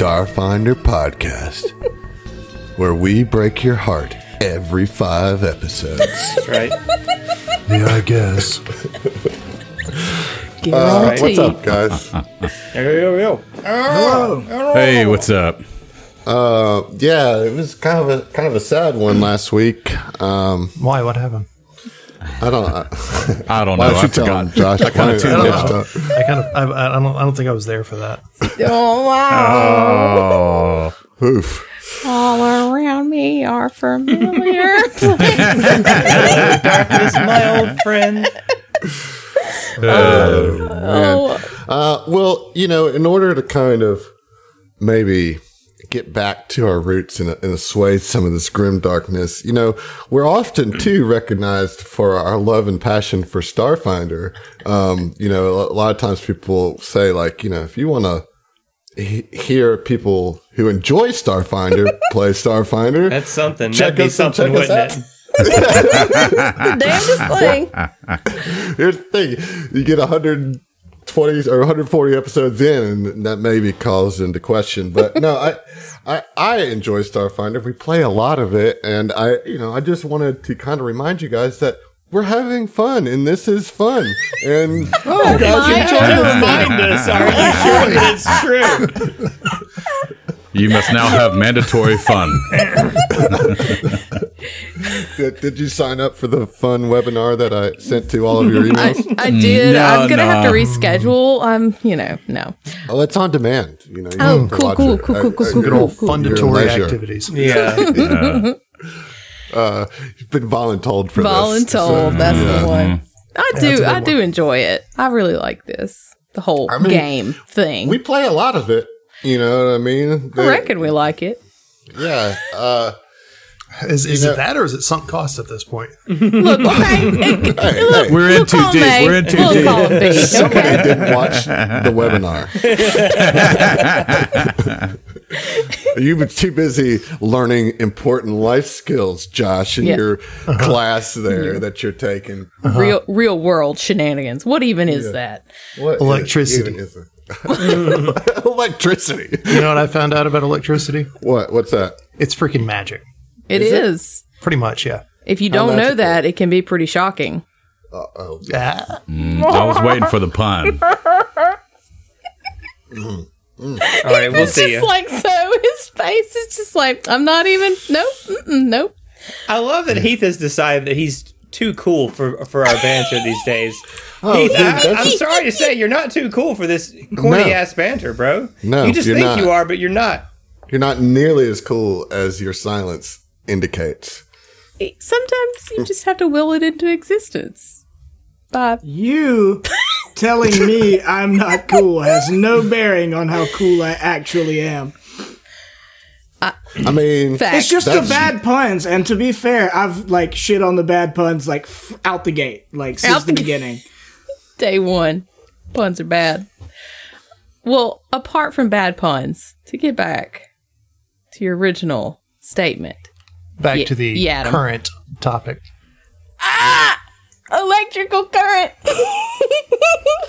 Starfinder podcast, where we break your heart every five episodes. right? Yeah, I guess. Uh, what's up, guys? Yo, yo, yo. Hey, what's up? Uh, yeah, it was kind of a kind of a sad one last week. Um, Why? What happened? I don't. I, I don't know. I you tell him. Josh? I kind of tuned out. I kind of. I, I don't. I don't think I was there for that. Oh wow! Oh, Oof. All around me are familiar. Darkness, my old friend. oh, Uh, well, you know, in order to kind of maybe get back to our roots and, and assuage some of this grim darkness, you know, we're often too recognized for our love and passion for Starfinder. Um, you know, a lot of times people say, like, you know, if you want to he- hear people who enjoy Starfinder play Starfinder, That's something. Check That'd us and something, check us wouldn't out. it? damnedest thing. Here's the thing: you get 120 or 140 episodes in, and that maybe calls into question. But no, I, I, I enjoy Starfinder. We play a lot of it, and I, you know, I just wanted to kind of remind you guys that we're having fun, and this is fun. And Oh, you guys my enjoy goodness. Remind us, are you sure it's true? You must now have mandatory fun. Did, did you sign up for the fun webinar that I sent to all of your I, emails? I did. No, I'm gonna have to reschedule. I'm, you know, no. oh, it's on demand. You know. You Oh, can cool, watch cool, it cool, at- cool, cool, at cool, your- Good old cool. fundatory activities. Yeah. Uh, you've been voluntold for this. Voluntold. That's the one. Mm-hmm. I do. good I one. do enjoy it. I really like this. The whole I mean, game thing. We play a lot of it. You know what I mean? I reckon we like it. Yeah. Uh, Is, is You know- it that or is it sunk cost at this point? Look, okay. It- hey, look, hey, We're in look too deep. me. We're in too Look deep. on somebody didn't watch the webinar. you were too busy learning important life skills, Josh, in Yeah. your class there that you're taking. Real, real world shenanigans. What even is that? What Electricity. even is it? Electricity. You know what I found out about electricity? What? What's that? It's freaking magic. It Is it? is. Pretty much, yeah. If you don't know that, it can be pretty shocking. Uh oh. Ah, I was waiting for the pun. All right, we'll It's see just you. like so. His face is just like I'm not even. Nope. Nope. I love that Heath has decided that he's too cool for for our banter these days. Oh, Heath, dude, I, I'm sorry to say you're not too cool for this corny No. ass banter, bro. No, you just you're think not. you are, but you're not. You're not nearly as cool as your silence indicates. Sometimes you just have to will it into existence. Bob, You telling me I'm not cool has no bearing on how cool I actually am. I mean, facts. It's just the bad puns, and to be fair, I've like shit on the bad puns like f- out the gate, like since Out the the beginning. day one. Puns are bad. Well, apart from bad puns, to get back to your original statement, back Yeah, to the yeah, current topic. Ah! Electrical current.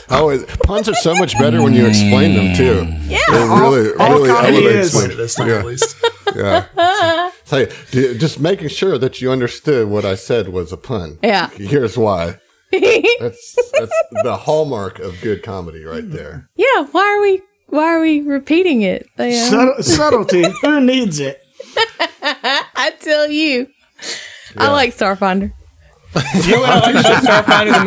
Oh, it, puns are so much better when you explain them too. Yeah, it really, all really comedy elevates. Explain it them. this time, Yeah. at least. Yeah. Say, d- just making sure that you understood what I said was a pun. Yeah. Here's why. That's that's the hallmark of good comedy, right there. yeah. Why are we? Why are we repeating it? They, uh, Subtle- subtlety. Who needs it? I tell you, I like Starfinder. You know what I like about Starfinder the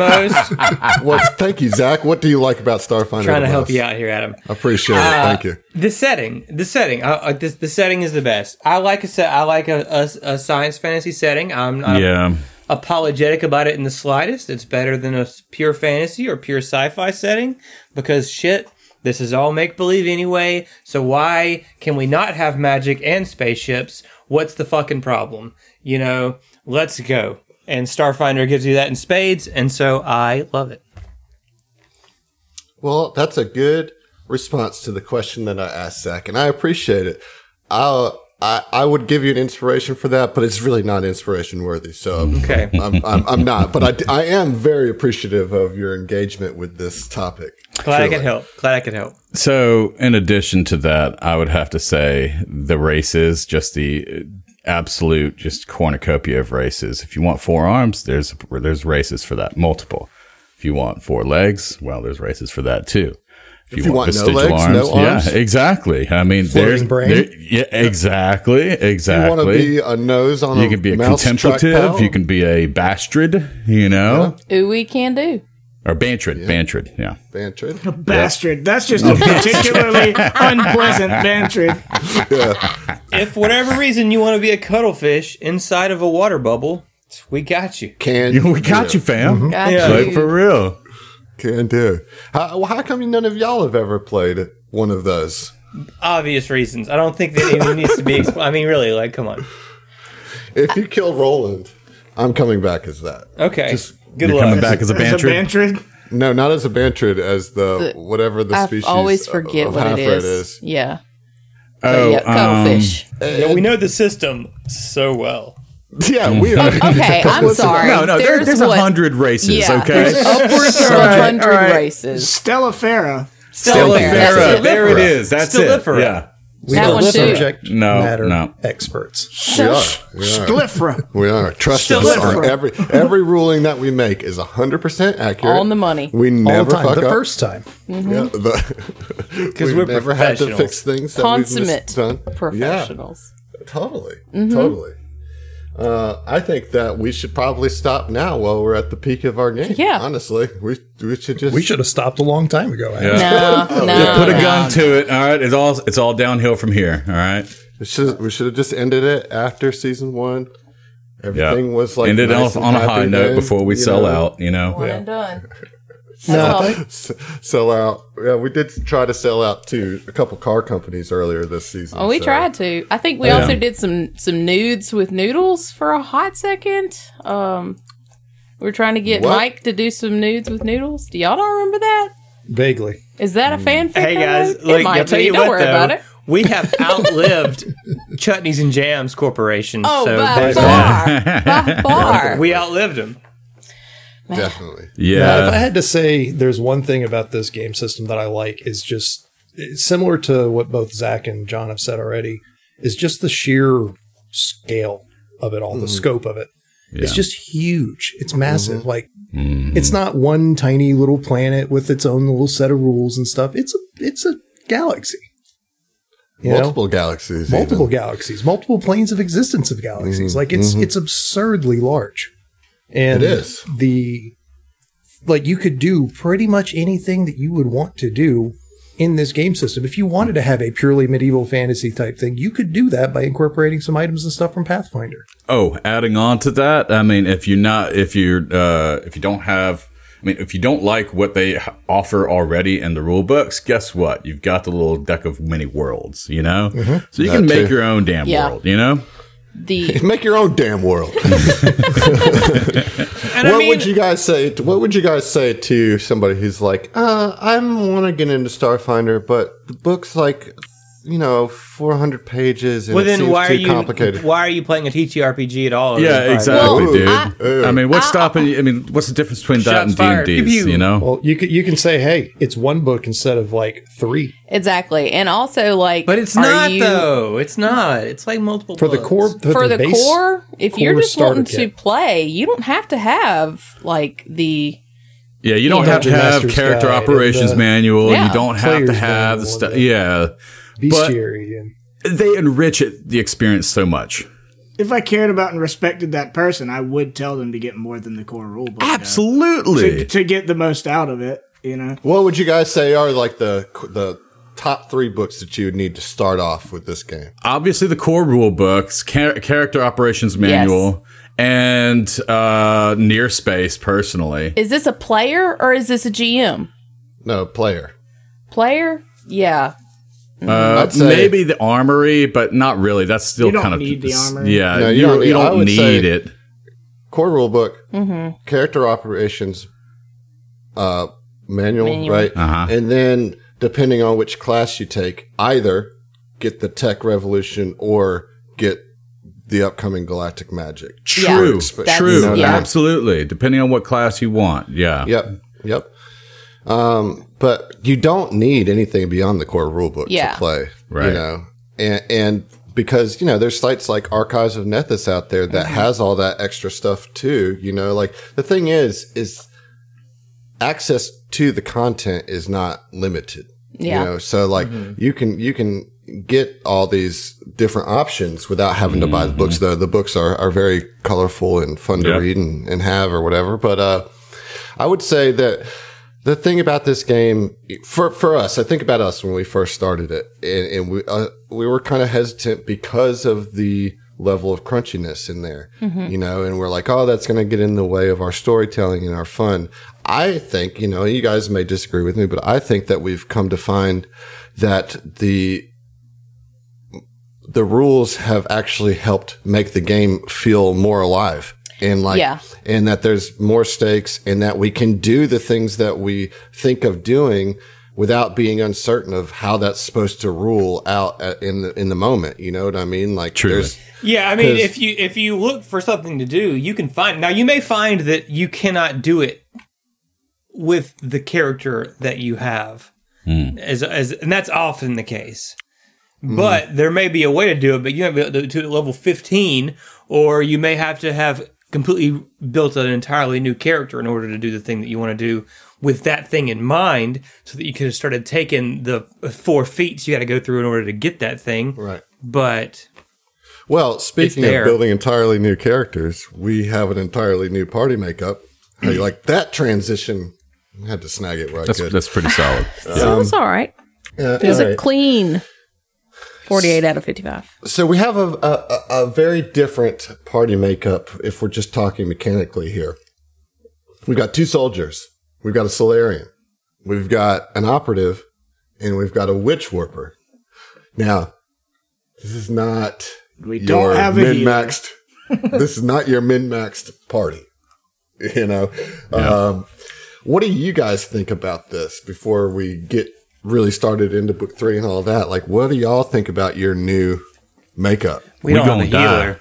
most? Well, thank you, Zach. What do you like about Starfinder? Trying the to help most? you out here, Adam. I appreciate it. Uh, Thank you. The setting, the setting, uh, uh, this, the setting is the best. I like a set. I like a, a, a science fantasy setting. I'm not Yeah. apologetic about it in the slightest. It's better than a pure fantasy or pure sci-fi setting because shit, this is all make believe anyway. So why can we not have magic and spaceships? What's the fucking problem? You know, let's go. And Starfinder gives you that in spades, and so I love it. Well, that's a good response to the question that I asked Zach, and I appreciate it. I I, I would give you an inspiration for that, but it's really not inspiration worthy. So Okay. I'm, I'm, I'm not. But I, d- I am very appreciative of your engagement with this topic. Glad I Truly. could help. Glad I could help. So, in addition to that, I would have to say the races, just the absolute, just cornucopia of races. If you want four arms, there's there's races for that, multiple. If you want four legs, well, there's races for that too. If, you want no legs, no arms? yeah, exactly. I mean, there's brain? there- yeah, exactly, exactly. You want to be a nose on a You a can be a contemplative. You can be a bastard. You know, Ooh, we can do. Or bantrid, bantrid. Yeah. Bantrid. A bastard. That's just a particularly unpleasant bantry. If for whatever reason you want to be a cuttlefish inside of a water bubble, we got you. Can we got you, fam. Mm-hmm. Got Yeah. Like for real. Can do. How, well, how come none of y'all have ever played one of those? Obvious reasons. I don't think that even needs to be. Expl- I mean, really, like, come on. If you kill Roland, I'm coming back as that. Okay. Just- Good You're luck. coming back as a There's a bantry. bantry. No, not as a Bantrid, as the, The- whatever the species I species. always of- forget of what it Halfred is. Yeah. Oh, yeah, um, cuttlefish. Yeah, we know the system so well. Yeah, we are. okay, I'm sorry. No, no, there, there's a what- hundred races. Yeah, okay. there's upwards of a hundred all right. races. Stella Farah. Stellifera. That's it. There it is. That's Stellifera. it. Yeah. We That are one too. subject No, matter no. experts. we are. We are. Glyphra. We are. Trust Still us. On every every ruling that we make is hundred percent accurate. On the money. We All never the time. fuck the up. first time. Mm-hmm. Mm-hmm. Yeah, the, 'Cause we've we're never had to fix things that Consummate we've misdone. professionals. Yeah, totally, mm-hmm. totally. Uh, I think that we should probably stop now while we're at the peak of our game. Yeah. honestly, we we should just We should have stopped a long time ago. Yeah. No, no. Yeah, put a no. gun to it. All right. It's all it's all downhill from here. All right. we should we should have just ended it after season one. Yeah. Everything was like ended nice off on a high note then, before we sell know? out. You know. One and done. No, That's all. I think- S- sell out. Yeah, we did try to sell out to a couple car companies earlier this season. Oh, we so- tried to. I think we Yeah. also did some some nudes with noodles for a hot second. Um, we are trying to get What? Mike to do some nudes with noodles. Do y'all don't remember that? vaguely. Is that a fanfic? Hey guys, wrote? look, it might I'll tell be. you Don't what worry though, about it. we have outlived Chutneys and Jams Corporation. Oh, so by far, by far. we outlived them. Definitely. Now, if I had to say there's one thing about this game system that I like is just similar to what both Zach and John have said already, is just the sheer scale of it all, the mm-hmm. scope of it. It's just huge. It's massive. Mm-hmm. Like Mhm. it's not one tiny little planet with its own little set of rules and stuff. It's a it's a galaxy. You know? multiple galaxies. multiple even. galaxies, multiple planes of existence of galaxies. Mm-hmm. Like it's it's absurdly large, and It is. the like you could do pretty much anything that you would want to do in this game system. If you wanted to have a purely medieval fantasy type thing, you could do that by incorporating some items and stuff from Pathfinder. Oh, adding on to that, I mean, if you're not, if you're, uh, if you don't have, I mean, if you don't like what they offer already in the rule books, guess what? You've got the little deck of mini worlds, you know? So you can make too. your own damn Yeah. world, you know? The Make your own damn world. And what I mean, would you guys say? To, what would you guys say to somebody who's like, uh, I want to get into Starfinder, but the book's like, you know, four hundred pages, and well, it then seems why are you complicated. why are you playing a TTRPG at all? Yeah, exactly, Well, dude. I- I, uh, mean, what's I- stopping you? I mean, what's the difference between that and. D&D's, Pew, pew. you know? Well, you could you can say, hey, it's one book instead of like three exactly, and also like, But it's not you- though. It's not. It's like multiple for the books. core for the base- core. If you're just starter wanting to play, you don't have to have like the Yeah, you don't have to have character Guide and operations manual. Yeah. You don't have to have the stuff. the- Yeah. But bestiary and they enrich it, the experience so much. If I cared about and respected that person, I would tell them to get more than the core rulebook. though. Absolutely. To, to get the most out of it, you know. What would you guys say are like the the top three books that you would need to start off with this game? obviously the core rule books, char- character operations manual, and uh, near space. Personally, is this a player or is this a GM? No, player. Player? Yeah. Uh, say- maybe the armory, but not really. That's still You don't kind of need the armory. Yeah, No, you you, don't don't, need- you don't need it. Core rule book, Mm-hmm. character operations uh, manual, Manual. right? Uh-huh. And then depending on which class you take, either get the tech revolution or get the upcoming galactic magic. Yeah, True, that's- true, yeah. absolutely. Depending on what class you want, yeah, Yep, yep. Um, but you don't need anything beyond the core rulebook Yeah. to play, Right. You know, and and because you know there's sites like Archives of Nethys out there that has all that extra stuff too. You know, like the thing is, is access to the content is not limited. Yeah. You know, so like you can you can get all these different options without having to buy the books. Though the books are are very colorful and fun to Yeah. read and, and have or whatever. But uh, I would say that the thing about this game for for us, I think about us when we first started it, and, and we uh, we were kind of hesitant because of the level of crunchiness in there, you know, and we're like, oh, that's going to get in the way of our storytelling and our fun. I think, you know, you guys may disagree with me, but I think that we've come to find that the the rules have actually helped make the game feel more alive and like Yeah. and that there's more stakes and that we can do the things that we think of doing without being uncertain of how that's supposed to rule out at, in the in the moment you know what i mean like Truly. there's Yeah, I mean, if you if you look for something to do, you can find. Now, you may find that you cannot do it with the character that you have, hmm. as as, and that's often the case. Hmm. But there may be a way to do it, but you might be able to do it at level fifteen, or you may have to have completely built an entirely new character in order to do the thing that you want to do with that thing in mind, so that you could have started taking the four feats you got to go through in order to get that thing. right. But well speaking of building entirely new characters we have an entirely new party makeup. How you like that transition? I had to snag it right that's that's pretty solid. So it's all right. Uh, It was all a clean 48 out of 55. So we have a, a, a a very different party makeup if we're just talking mechanically here. We've got two soldiers. We've got a Solarian. We've got an operative and we've got a witch warper. Now, this is not We don't have min-maxed. this is not your min-maxed party. You know, um, what do you guys think about this before we get really started into book three and all that? Like, what do y'all think about your new makeup? We, We don't have a die. healer.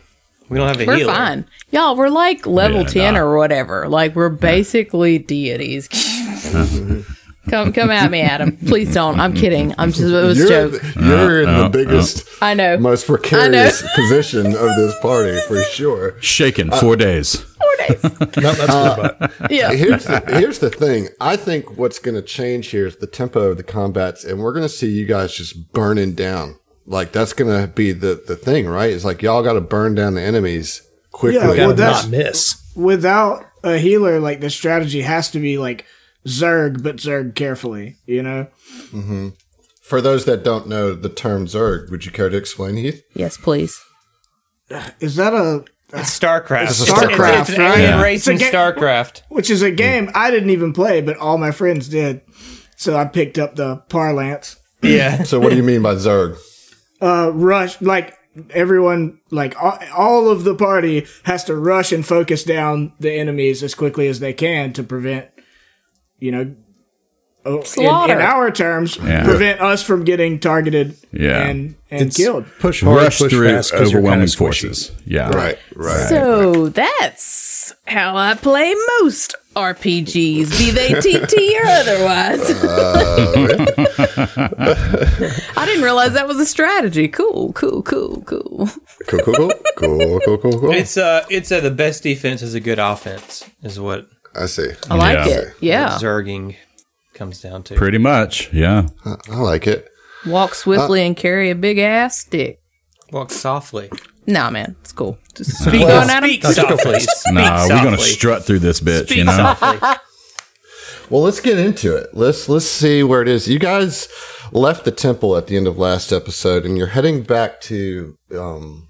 We don't have a healer. We're fine. Y'all, we're like level Yeah, 10 nah. or whatever. Like, we're basically deities. come come at me, Adam. Please don't. I'm kidding. I'm just, it was a You're, joke. the- you're in Uh, the uh, biggest, I know. most precarious position of this party for sure. Shaken four days. Four. No, that's good, uh, but Yeah. Here's the, here's the thing. I think what's going to change here is the tempo of the combats, and we're going to see you guys just burning down. Like that's going to be the the thing, right? It's like y'all got to burn down the enemies quickly. Yeah, well, that's- not miss. Without a healer, like the strategy has to be like Zerg, but Zerg carefully. You know, mm-hmm. For those that don't know the term Zerg, would you care to explain, Heath? Yes, please. is that a It's StarCraft. It's StarCraft, It's, it's an right? alien Yeah. race It's a in ga- StarCraft. which is a game I didn't even play, but all my friends did. So I picked up the parlance. Yeah. So what do you mean by Zerg? Uh, rush like everyone, like all, all of the party has to rush and focus down the enemies as quickly as they can to prevent, you know, in, in our terms, Yeah. prevent us from getting targeted Yeah. and and It's killed. push hard, Rush push through fast, 'cause overwhelming forces. Yeah. Right, right. So that's how I play most RPGs, be they TT or otherwise. I didn't realize that was a strategy. Cool, cool, cool, cool. Cool, cool, cool, cool, cool, cool, cool. It's uh, it's uh, the best defense is a good offense, is what I see. I like Yeah. it. Yeah. Zerging comes down to. Pretty much. Yeah. I like it. Walk swiftly and carry a big ass stick. Walk softly. Nah, man, it's cool. Just speak Well, on Adam. Speak softly. Speak Nah, we're gonna strut through this bitch. Speak you know. softly. Well, let's get into it. Let's let's see where it is. You guys left the temple at the end of last episode, and you're heading back to um,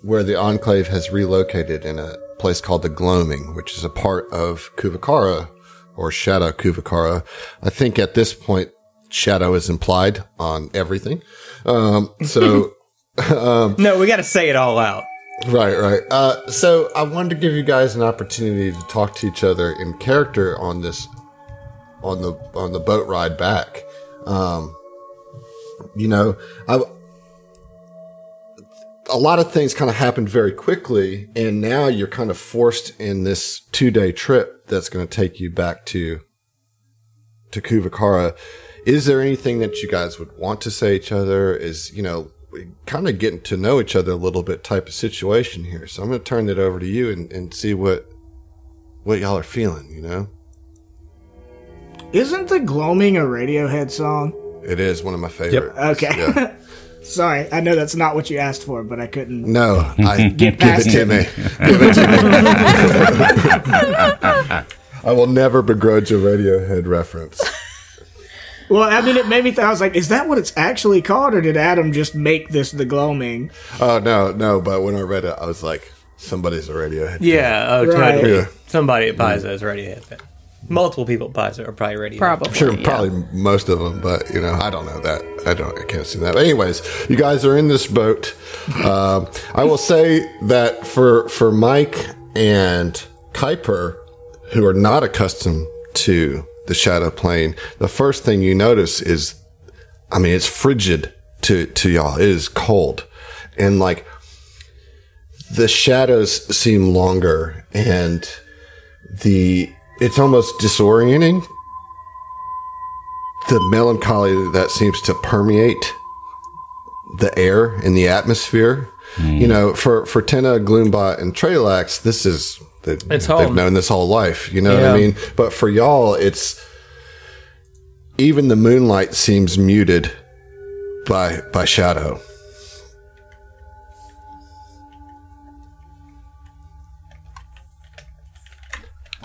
where the Enclave has relocated in a place called the Gloaming, which is a part of Kuvakara or Shadow Kuvakara. I think at this point, Shadow is implied on everything. Um, so. No, we got to say it all out. Right, right. Uh, so I wanted to give you guys an opportunity to talk to each other in character on this, on the on the boat ride back. Um, you know, I a lot of things kind of happened very quickly, and now you're kind of forced in this two day trip that's going to take you back to to Kuvakara. Is there anything that you guys would want to say to each other? Is you know kind of getting to know each other a little bit type of situation here. So I'm going to turn it over to you and, and see what what y'all are feeling. You know, Isn't the gloaming a Radiohead song? it is one of my favorites. Okay. Yeah. Sorry, I know that's not what you asked for, but I couldn't. No, I give past it to me. Give it to me. I will never begrudge a Radiohead reference. Well, I mean, it made me. Th- I was like, is that what it's actually called, or did Adam just make this the gloaming? Oh no, no! But when I read it, I was like, somebody's a Radiohead. fan. Yeah, oh, Right. totally. Yeah. Somebody at Paizo is Radiohead fan. Multiple people at Paizo are probably ready. Probably. I'm sure yeah. probably most of them, but you know, I don't know that. I don't. I can't see that. But anyways, you guys are in this boat. Um, I will say that for for Mike and Kuiper, who are not accustomed to the shadow plane, the first thing you notice is, I mean, it's frigid to to y'all. It is cold, and like the shadows seem longer, and the it's almost disorienting the melancholy that seems to permeate the air and the atmosphere. Hmm. You know, for for Tenna, Gloombot, and Trailax, this is they, It's they've known this whole life. You know what I mean? But for y'all, it's even the moonlight seems muted by by shadow.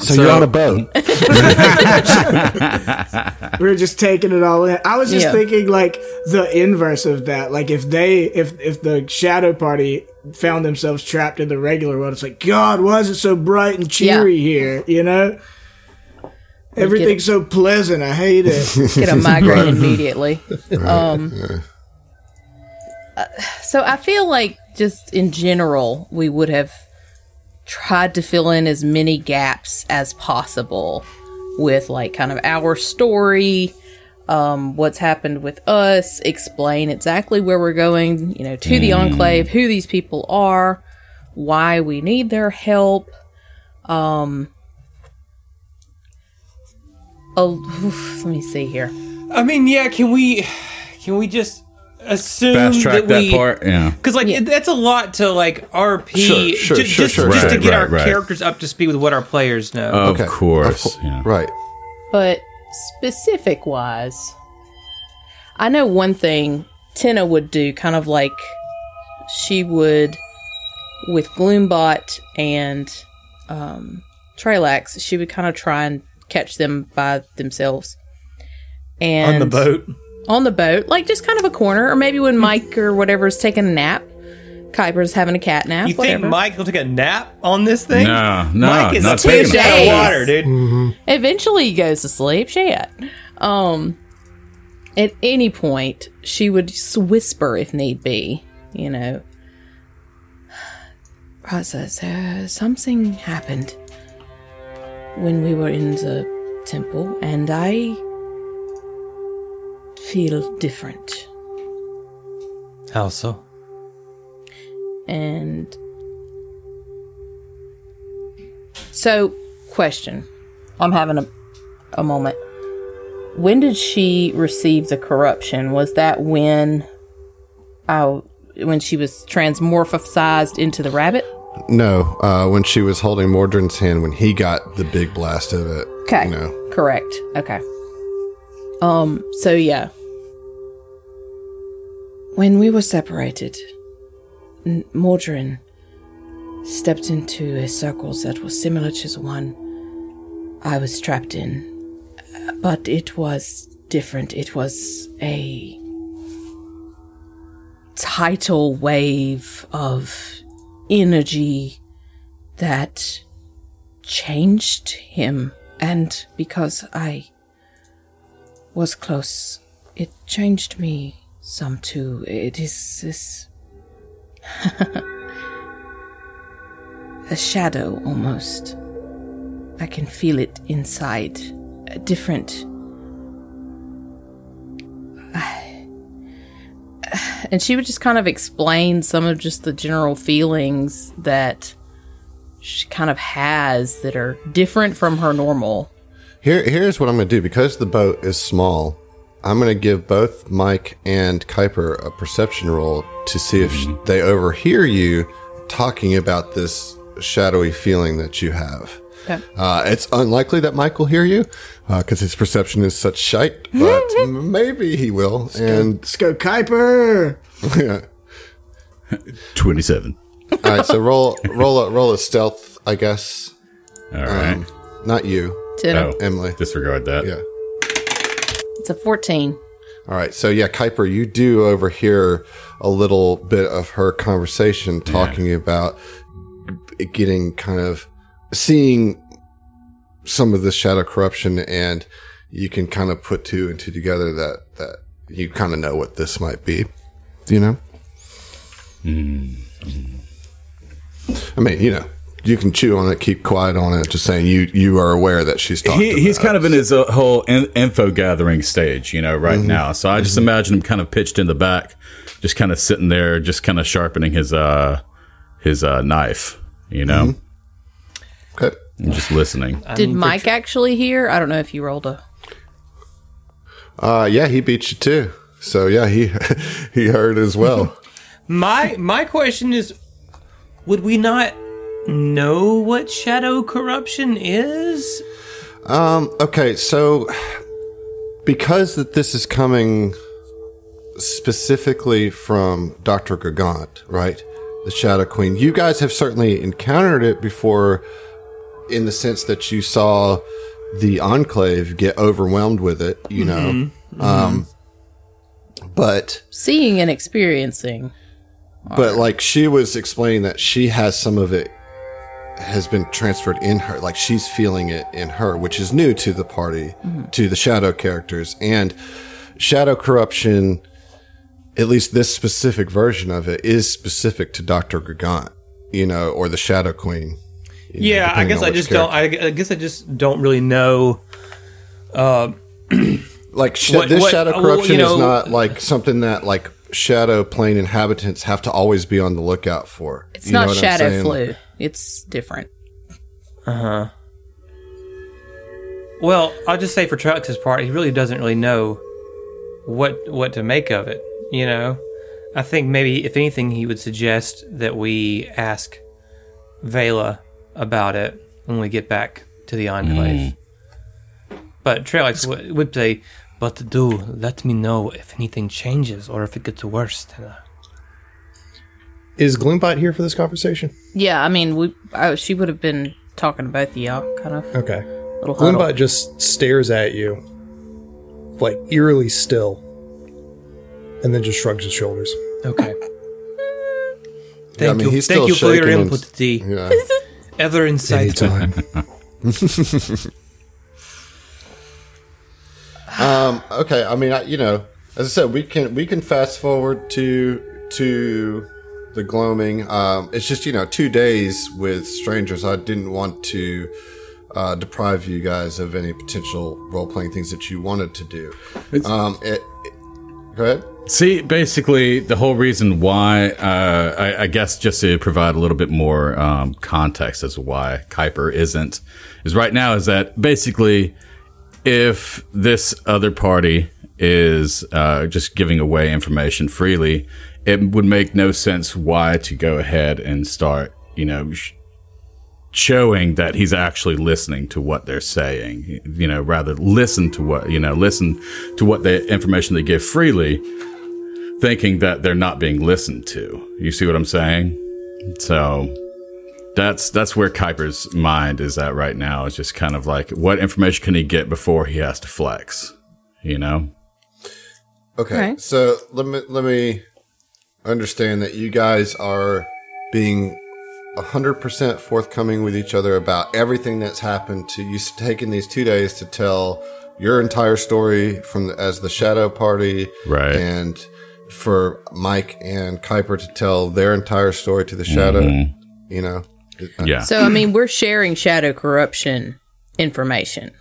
So, So- you're on a boat. We were just taking it all in. I was just Yeah. thinking like the inverse of that. Like if they, if if the shadow party found themselves trapped in the regular world, it's like God, why is it so bright and cheery here? You know, everything's so pleasant. I hate it. get a migraine immediately. Um, uh, so I feel like just in general, we would have tried to fill in as many gaps as possible with like kind of our story, um, what's happened with us, explain exactly where we're going, you know, to the enclave, who these people are, why we need their help. Um, oh, let me see here. I mean, yeah. Can we? Can we just assume Fast track that that we? part. Yeah. Because like it- that's a lot to like RP, Sure, sure, ju- sure, just, sure, just to get right, our right. characters up to speed with what our players know. Of Okay. course. Of cour- yeah. Right. But specific wise, I know one thing Tina would do, kind of like she would with Gloombot and um, Trelax, she would kind of try and catch them by themselves. And on the boat. On the boat, like just kind of a corner, or maybe when Mike or whatever is taking a nap, Kuiper's having a cat nap. You whatever. think Mike will take a nap on this thing? No, no, Mike is not a fish taking a out of nap. water, dude. Eventually he goes to sleep. Shit. Um, at any point, she would just whisper if need be, you know. Process, uh, something happened when we were in the temple, and I feel different. How so? And so, question. I'm having a, a moment. When did she receive the corruption? Was that when I, when she was transmorphosized into the rabbit? No, uh, when she was holding Mordrin's hand when he got the big blast of it. Okay. You know. Correct. Okay. Um, so yeah. When we were separated, N- Mordrin stepped into a circle that was similar to the one I was trapped in. But it was different. It was a tidal wave of energy that changed him. And because I was close, it changed me some too. It is this. a shadow almost. I can feel it inside. A different. and she would just kind of explain some of just the general feelings that she kind of has that are different from her normal. Here, here's what I'm going to do. Because the boat is small, I'm going to give both Mike and Kuiper a perception roll to see if sh- they overhear you talking about this shadowy feeling that you have. Okay. Uh, it's unlikely that Mike will hear you because his perception is such shite, but maybe he will. And Let's go, Kuiper. yeah. 27. all right, so roll, roll, a, roll a stealth, I guess. All right. Um, not you, Ten. oh, Emily. disregard that. Yeah. It's a 14. All right. So yeah, Kuiper, you do overhear a little bit of her conversation talking about getting kind of seeing some of the shadow corruption and you can kind of put two and two together that that you kind of know what this might be. You know? Hmm. I mean, you know, you can chew on it, keep quiet on it. Just saying, you you are aware that she's talking. He, he's about kind of in his uh, whole in, info gathering stage, you know, right now. So I just imagine him kind of pitched in the back, just kind of sitting there, just kind of sharpening his uh his uh knife, you know, Okay. and just listening. Did Mike actually hear? I don't know if you rolled a. Uh, yeah, he beat you too. So yeah, he he heard as well. My my question is, would we not know what shadow corruption is? um, okay, so because that this is coming specifically from Doctor Gagant, right? The Shadow Queen. You guys have certainly encountered it before, in the sense that you saw the Enclave get overwhelmed with it. You know, um, but. Seeing and experiencing. But like she was explaining that she has some of it has been transferred in her. Like she's feeling it in her, which is new to the party, mm-hmm. to the shadow characters and shadow corruption. At least this specific version of it is specific to Doctor gargant you know, or the Shadow Queen. you know, Yeah, I guess I just character. don't. I, I guess I just don't really know. Uh, like sh- What- this what- shadow uh, well, corruption you know- is not like something that like shadow plane inhabitants have to always be on the lookout for. It's You know not what I'm shadow flu. It's different. Uh huh. Well, I'll just say for Trelix's part, he really doesn't really know what what to make of it. You know, I think maybe if anything, he would suggest that we ask Vela about it when we get back to the Enclave. But Trelix would, would say, "But do let me know if anything changes or if it gets worse." Is Gloombot here for this conversation? Yeah, I mean, we. I, she would have been talking to both of y'all, kind of Okay. little huddle. Gloombot just stares at you, like eerily still, and then just shrugs his shoulders. Okay. Thank Yeah, I mean, you. he's Thank still you for your input, T. Yeah. Ever insightful. Anytime. Um, okay, I mean, I, you know, as I said, we can we can fast forward to to the gloaming. Um, it's just you know two days with strangers. I didn't want to uh, deprive you guys of any potential role playing things that you wanted to do. Um, it, it- go ahead. See, basically, the whole reason why, uh, I, I guess, just to provide a little bit more um, context as to why Kuiper isn't, is right now is that basically, if this other party is uh, just giving away information freely, it would make no sense why to go ahead and start, you know, sh- showing that he's actually listening to what they're saying. You know, rather listen to what you know, listen to what the information they give freely thinking that they're not being listened to. You see what I'm saying? So that's that's where Kuiper's mind is at right now. It's just kind of like what information can he get before he has to flex? You know? Okay, Okay. so let me let me understand that you guys are being hundred percent forthcoming with each other about everything that's happened to you. Taking these two days to tell your entire story from the, as the Shadow Party, Right. And for Mike and Kuiper to tell their entire story to the Shadow. Mm-hmm. You know, Yeah. So, I mean, we're sharing shadow corruption information.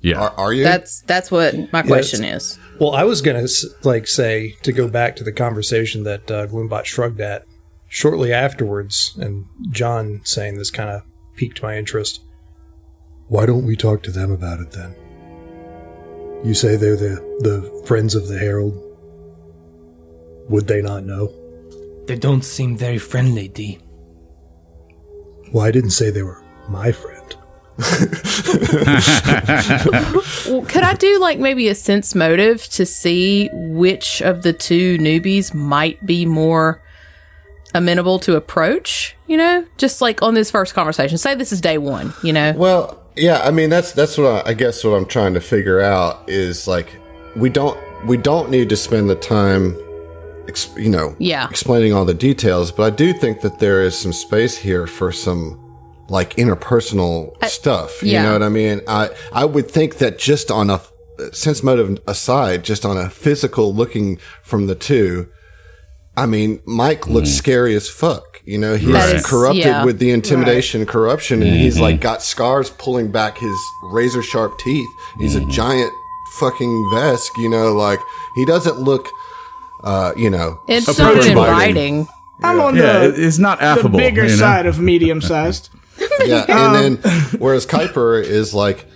Yeah. Are, are you? That's that's what my question is. Well, I was gonna like say to go back to the conversation that uh, Gloombot shrugged at shortly afterwards, and John saying this kind of piqued my interest. Why don't we talk to them about it then? You say they're the the friends of the Herald. Would they not know? They don't seem very friendly, D. Well, I didn't say they were my friend. Well, could I do like maybe a sense motive to see which of the two newbies might be more amenable to approach? You know, just like on this first conversation. Say this is day one. You know, Well, yeah, I mean that's that's what I, I guess what I'm trying to figure out is like we don't we don't need to spend the time, ex, you know, Yeah. explaining all the details. But I do think that there is some space here for some like interpersonal stuff. You yeah. know what I mean? I I would think that just on a sense motive aside, just on a physical looking from the two. I mean, Mike looks mm. scary as fuck. You know, he's That is- corrupted yeah. with the intimidation and corruption, and he's like mm-hmm. got scars pulling back his razor sharp teeth. He's a mm-hmm. giant fucking Vesk, you know, like he doesn't look, uh, you know, it's super not inviting. writing. I'm on Yeah, the, it- it's not the affable. bigger you know? side of medium sized. Yeah, and then whereas Kuiper is like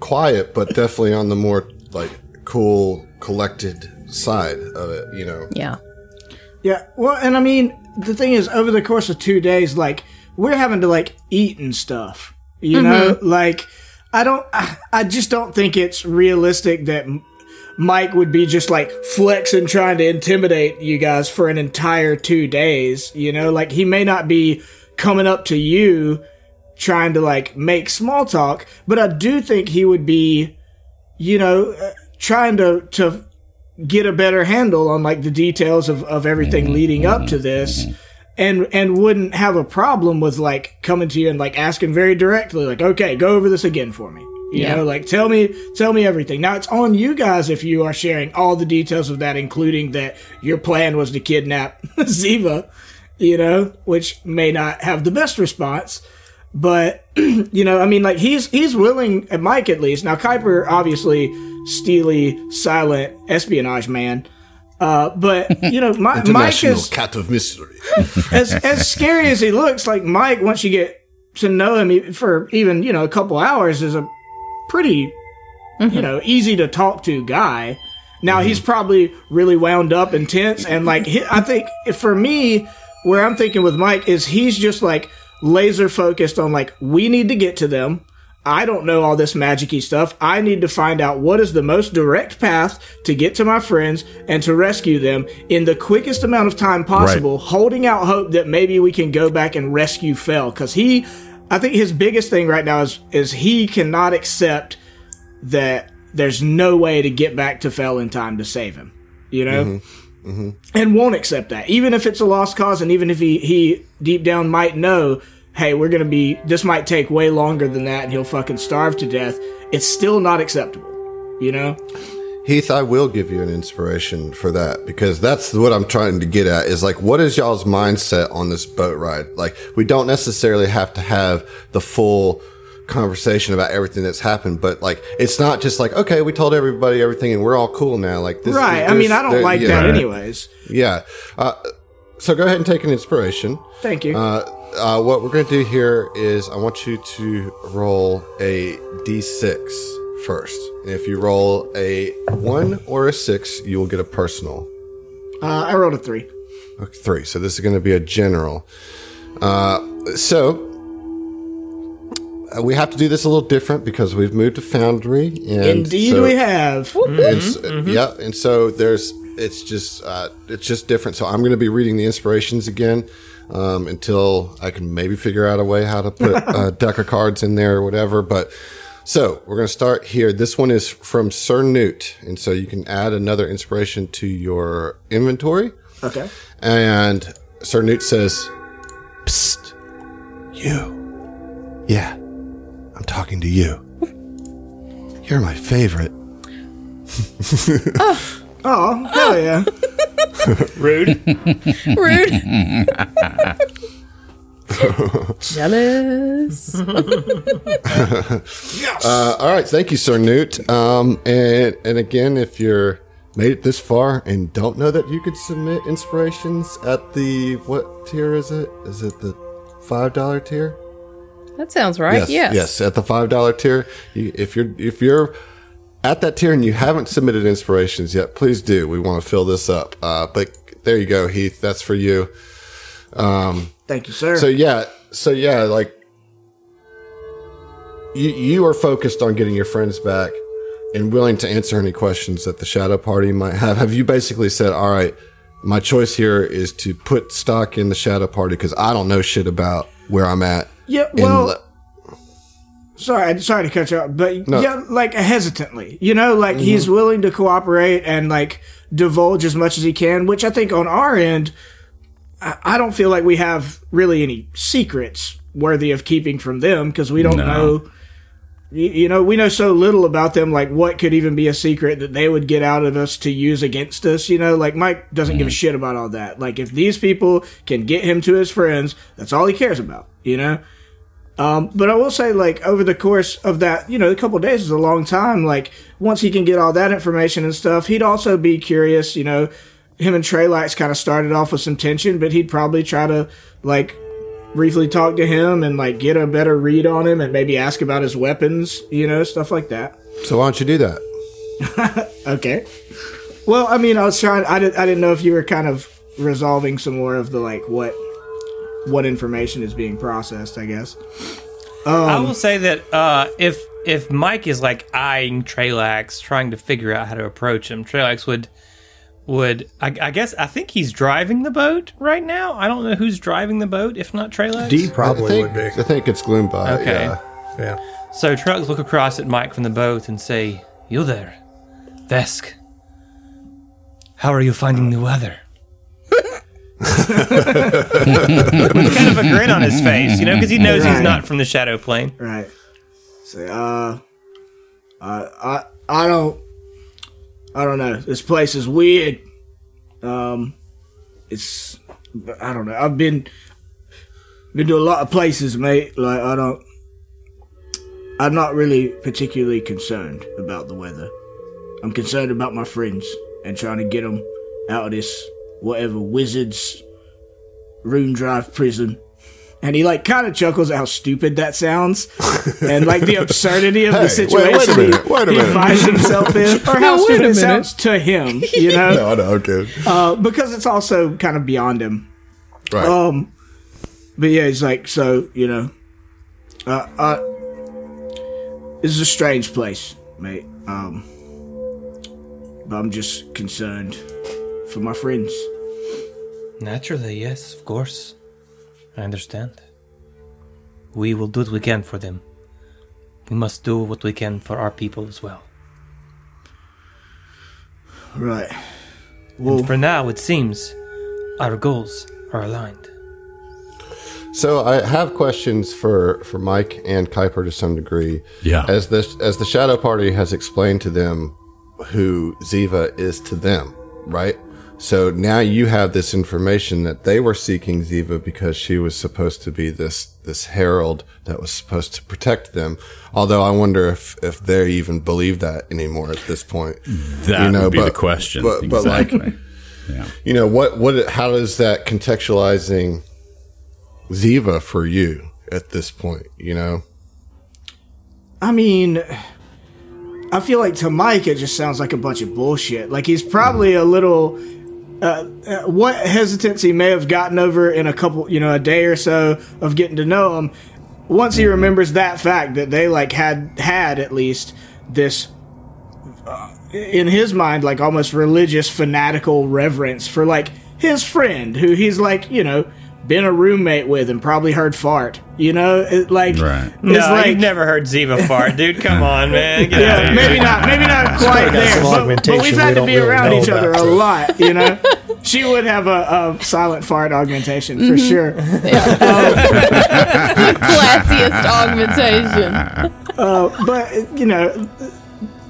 quiet, but definitely on the more like cool, collected side of it, you know. Yeah. Yeah, well, and I mean, the thing is, over the course of two days, like we're having to like eat and stuff. You know, like I don't, I, I just don't think it's realistic that M- Mike would be just like flexing, trying to intimidate you guys for an entire two days. You know, like he may not be coming up to you trying to like make small talk, but I do think he would be, you know, uh, trying to to get a better handle on like the details of, of everything mm-hmm. leading up to mm-hmm. this mm-hmm. and and wouldn't have a problem with like coming to you and like asking very directly like okay go over this again for me you Yeah. know like tell me tell me everything now it's on you guys if you are sharing all the details of that including that your plan was to kidnap ziva you know which may not have the best response but you know, I mean, like he's he's willing, at Mike at least. Now, Kuiper obviously steely, silent espionage man. Uh, but you know, Mi- Mike International is cat of mystery. as as scary as he looks. Like Mike, once you get to know him for even you know a couple hours, is a pretty you mm-hmm. know easy to talk to guy. Now he's mm-hmm. probably really wound up and tense, and like he, I think for me, where I'm thinking with Mike is he's just like laser focused on like we need to get to them. I don't know all this magicy stuff. I need to find out what is the most direct path to get to my friends and to rescue them in the quickest amount of time possible, holding out hope that maybe we can go back and rescue Fell. Cause he, I think his biggest thing right now is, is he cannot accept that there's no way to get back to Fell in time to save him, you know? Mm-hmm. Mm-hmm. And won't accept that. Even if it's a lost cause and even if he, he deep down might know, hey, we're gonna be, this might take way longer than that and he'll fucking starve to death, it's still not acceptable, you know? Heath, I will give you an inspiration for that because that's what I'm trying to get at is like, what is y'all's mindset on this boat ride? Like, we don't necessarily have to have the full conversation about everything that's happened, but like, it's not just like, okay, we told everybody everything and we're all cool now. Like, this right. I mean, I don't like yeah, that anyways. Yeah. Uh, so go ahead and take an inspiration. Thank you. Uh, uh, what we're going to do here is I want you to roll a d6 first. If you roll a 1 or a 6, you will get a personal. Uh, I rolled a three. Okay, 3. So this is going to be a general. Uh, so uh, we have to do this a little different because we've moved to Foundry. And Indeed, so- we have. it's, Yeah, and so there's it's just uh, it's just different. So I'm going to be reading the inspirations again um, until I can maybe figure out a way how to put a deck of cards in there or whatever. But so we're going to start here. This one is from Sir Newt, and so you can add another inspiration to your inventory. Okay. And Sir Newt says, Psst, you. Yeah, I'm talking to you. You're my favorite. Oh, oh, hell yeah. Rude. Rude. Jealous. Uh, all right, thank you, Sir Newt. Um, and and again, if you're made it this far and don't know that you could submit inspirations at the what tier is it? Is it the five dollar tier? That sounds right. yes, Yes. yes, at the five dollar tier. You, if you're if you're at that tier and you haven't submitted inspirations yet, please do. We want to fill this up. Uh, but there you go, Heath. That's for you. Thank you, sir. So yeah, so yeah, like you you are focused on getting your friends back and willing to answer any questions that the shadow party might have. Have you basically said, "All right, my choice here is to put stock in the shadow party because I don't know shit about where I'm at." yeah, well, le- sorry, sorry to cut you off, but No. yeah, like hesitantly, you know, like he's mm-hmm. willing to cooperate and like divulge as much as he can, which I think on our end, I, don't feel like we have really any secrets worthy of keeping from them because we don't No. know. You, know, we know so little about them. Like, what could even be a secret that they would get out of us to use against us? You know, like Mike doesn't give a shit about all that. Like, if these people can get him to his friends, that's all he cares about. You know. Um, but I will say, like, over the course of that, you know, a couple days is a long time. Like, once he can get all that information and stuff, he'd also be curious, you know. Him and Trelax kind of started off with some tension, but he'd probably try to, like, briefly talk to him and, like, get a better read on him and maybe ask about his weapons, you know, stuff like that. so why don't you do that? Okay. Well, I mean, I was trying, I, didn't. I didn't know if you were kind of resolving some more of the, like, what. What information is being processed? I guess. I will say that uh, if if Mike is like eyeing Trelax, trying to figure out how to approach him, Trelax would would I, I guess I think he's driving the boat right now. I don't know who's driving the boat, if not Trelax. D probably think would be. I think it's Gloombot. Okay. Yeah. Yeah. So Trelax look across at Mike from the boat and say, "You there, Vesk? How are you finding the weather?" With kind of a grin on his face, you know, because he knows he's not from the Shadow Plane. Right. Say, uh, uh, I, I don't, I don't know. This place is weird. Um, it's, I don't know. I've been, been to a lot of places, mate. Like, I don't, I'm not really particularly concerned about the weather. I'm concerned about my friends and trying to get them out of this whatever wizard's rune drive prison. And he like kind of chuckles at how stupid that sounds, and like the absurdity of Hey, the situation wait a minute, wait a he finds himself in, or how No, stupid it sounds to him, you know, No, no, okay. uh, because it's also kind of beyond him. Right. Um, but yeah, he's like, so you know, uh, uh, this is a strange place, mate. Um, but I'm just concerned for my friends. Naturally, yes, of course. I understand. We will do what we can for them. We must do what we can for our people as well. Right. And Well, for now, it seems our goals are aligned. So I have questions for, for Mike and Kuiper to some degree. Yeah. As this as the Shadow Party has explained to them who Ziva is to them, right? So now you have this information that they were seeking Ziva because she was supposed to be this this herald that was supposed to protect them. Although I wonder if if they even believe that anymore at this point. That You know, would be the question. but- but like- exactly. yeah. You know what what how is that contextualizing Ziva for you at this point, you know? I mean, I feel like to Mike it just sounds like a bunch of bullshit. Like he's probably a little. Uh, uh, what hesitancy may have gotten over in a couple, you know, a day or so of getting to know him. Once he remembers that fact that they like had had at least this uh, in his mind like almost religious fanatical reverence for like his friend who he's like you know been a roommate with and probably heard fart you know it, like Right. it's No, like you've never heard Ziva fart, dude. Come on, man. Get yeah, of maybe not, maybe not quite there, but, but we've we had to be really around each other a lot, you know. She would have a, a silent fart augmentation for mm-hmm. sure. The um, classiest augmentation. Uh, but you know,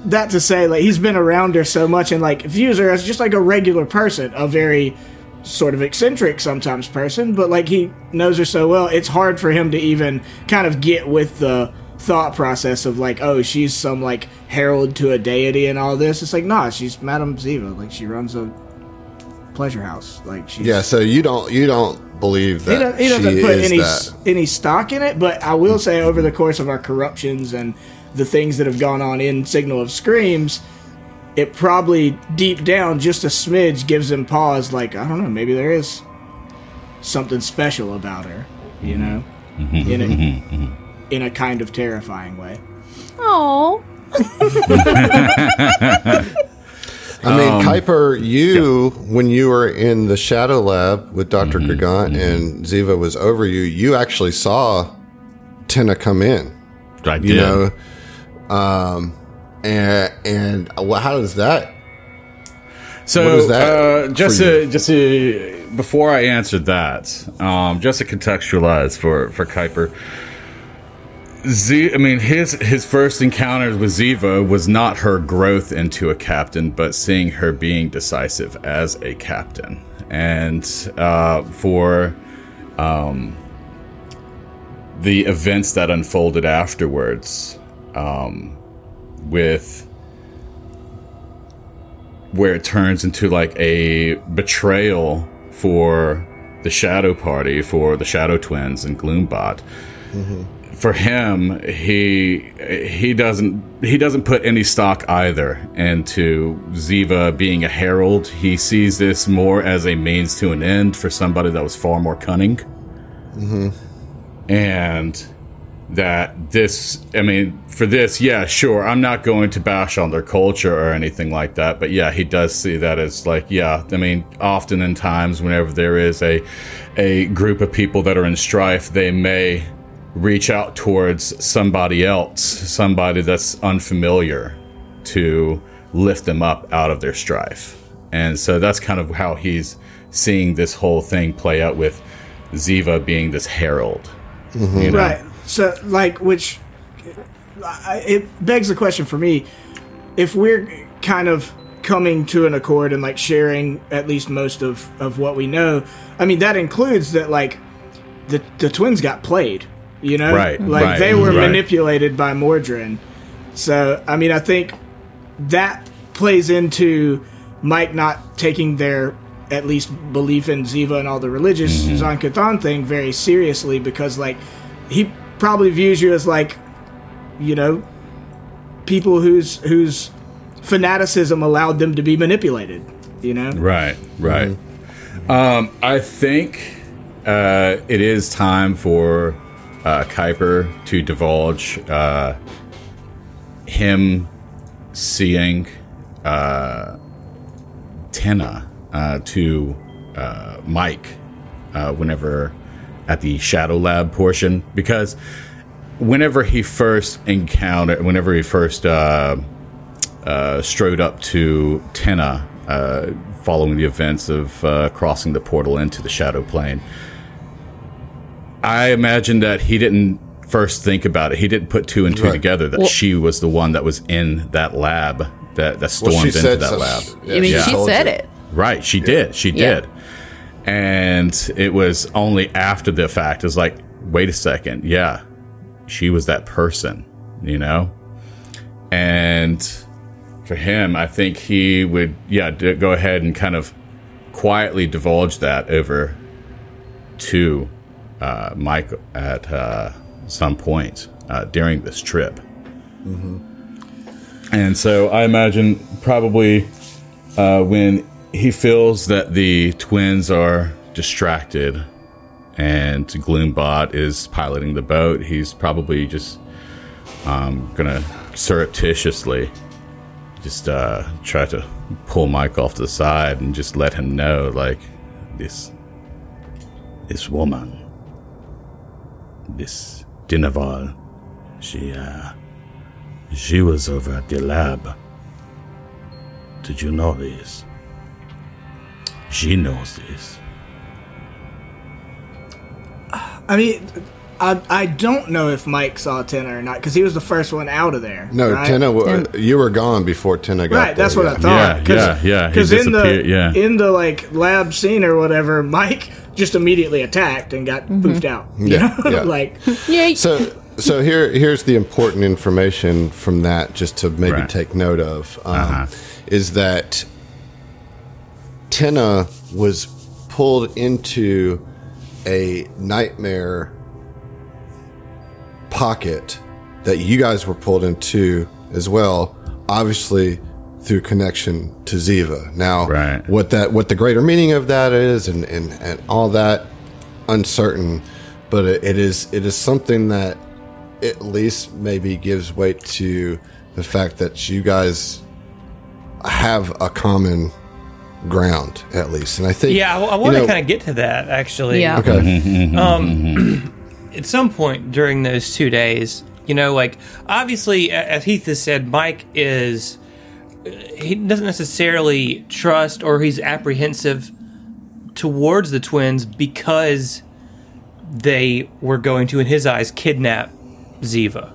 that to say, like he's been around her so much and like views her as just like a regular person, a very sort of eccentric sometimes person, but like he knows her so well, it's hard for him to even kind of get with the thought process of like, oh, she's some like herald to a deity and all this. It's like, nah, she's Madame Ziva. Like she runs a pleasure house. Like she's Yeah, so you don't you don't believe that he, doesn't she put any that. any stock in it, but I will say over the course of our corruptions and the things that have gone on in Signal of Screams, it probably deep down just a smidge gives him pause. Like I don't know, maybe there is something special about her, you know, in a in a kind of terrifying way. Oh, I mean, Um, Kuiper, you when you were in the shadow lab with doctor Mm-hmm, Gregant and Ziva was over you, you actually saw Tina come in. I You did. know, um, and and well, how does that? So What that uh, just to, just to, before I answered that, um, just to contextualize for for Kuiper, Z. I mean his his first encounter with Ziva was not her growth into a captain, but seeing her being decisive as a captain, and uh, for um, the events that unfolded afterwards, um, with where it turns into like a betrayal for the Shadow Party, for the Shadow Twins and Gloombot. Mm-hmm. For him, he he doesn't he doesn't put any stock either into Ziva being a herald. He sees this more as a means to an end for somebody that was far more cunning, mm-hmm. and that this i mean for this yeah sure i'm not going to bash on their culture or anything like that but yeah he does see that as like yeah i mean often in times whenever there is a a group of people that are in strife they may reach out towards somebody else somebody that's unfamiliar to lift them up out of their strife and so that's kind of how he's seeing this whole thing play out with ziva being this herald you know? Right. So, like, which I, it begs the question for me: if we're kind of coming to an accord and like sharing at least most of of what we know, I mean that includes that like the the twins got played. You know, Right, Like right, they were right. manipulated by Mordrin. So, I mean, I think that plays into Mike not taking their at least belief in Ziva and all the religious Mm-hmm. Thing very seriously because like he probably views you as like you know people whose whose fanaticism allowed them to be manipulated you know Right, right. Um, I think uh, it is time for uh, Kuiper to divulge uh, him seeing uh, Tenna uh, to uh, Mike uh, whenever at the Shadow Lab portion because whenever he first encountered, whenever he first uh, uh, strode up to Tenna uh, following the events of uh, crossing the portal into the Shadow Plane. I imagine that he didn't first think about it. He didn't put two and two Right. together that Well- she was the one that was in that lab that, that stormed she into that so- lab. yeah, I mean, she said it. Right, she did. She Yeah. did. And it was only after the fact is like, wait a second, yeah, she was that person, you know? And for him, I think he would, yeah, d- go ahead and kind of quietly divulge that over to uh, Mike at uh, some point uh, during this trip. And so I imagine probably uh, when he feels that the twins are distracted and Gloombot is piloting the boat, he's probably just um, gonna surreptitiously just uh, try to pull Mike off to the side and just let him know, like this, this woman, this Dinaval, she, uh, she was over at the lab. Did you know this? She knows this. I mean, I, I don't know if Mike saw Tenna or not because he was the first one out of there. No, right? Tenna, wa- you were gone before Tenna got out. Right, that's there, what I thought. Yeah, yeah, yeah, Because in the yeah. in the like lab scene or whatever, Mike just immediately attacked and got poofed out. you Yeah, know? yeah. like Yeah, So, so here, here's the important information from that, just to maybe Right. take note of, um, Uh-huh. is that Tenna was pulled into a nightmare pocket that you guys were pulled into as well, obviously through connection to Ziva. Now, Right. what that what the greater meaning of that is, and and, and all that, uncertain, but it, it is it is something that at least maybe gives weight to the fact that you guys have a common ground at least, and I think Yeah, I, I want to know- kind of get to that actually. Yeah. Okay. Um, at some point during those two days, you know, like obviously, as Heath has said, Mike is he doesn't necessarily trust or he's apprehensive towards the twins because they were going to, in his eyes, kidnap Ziva,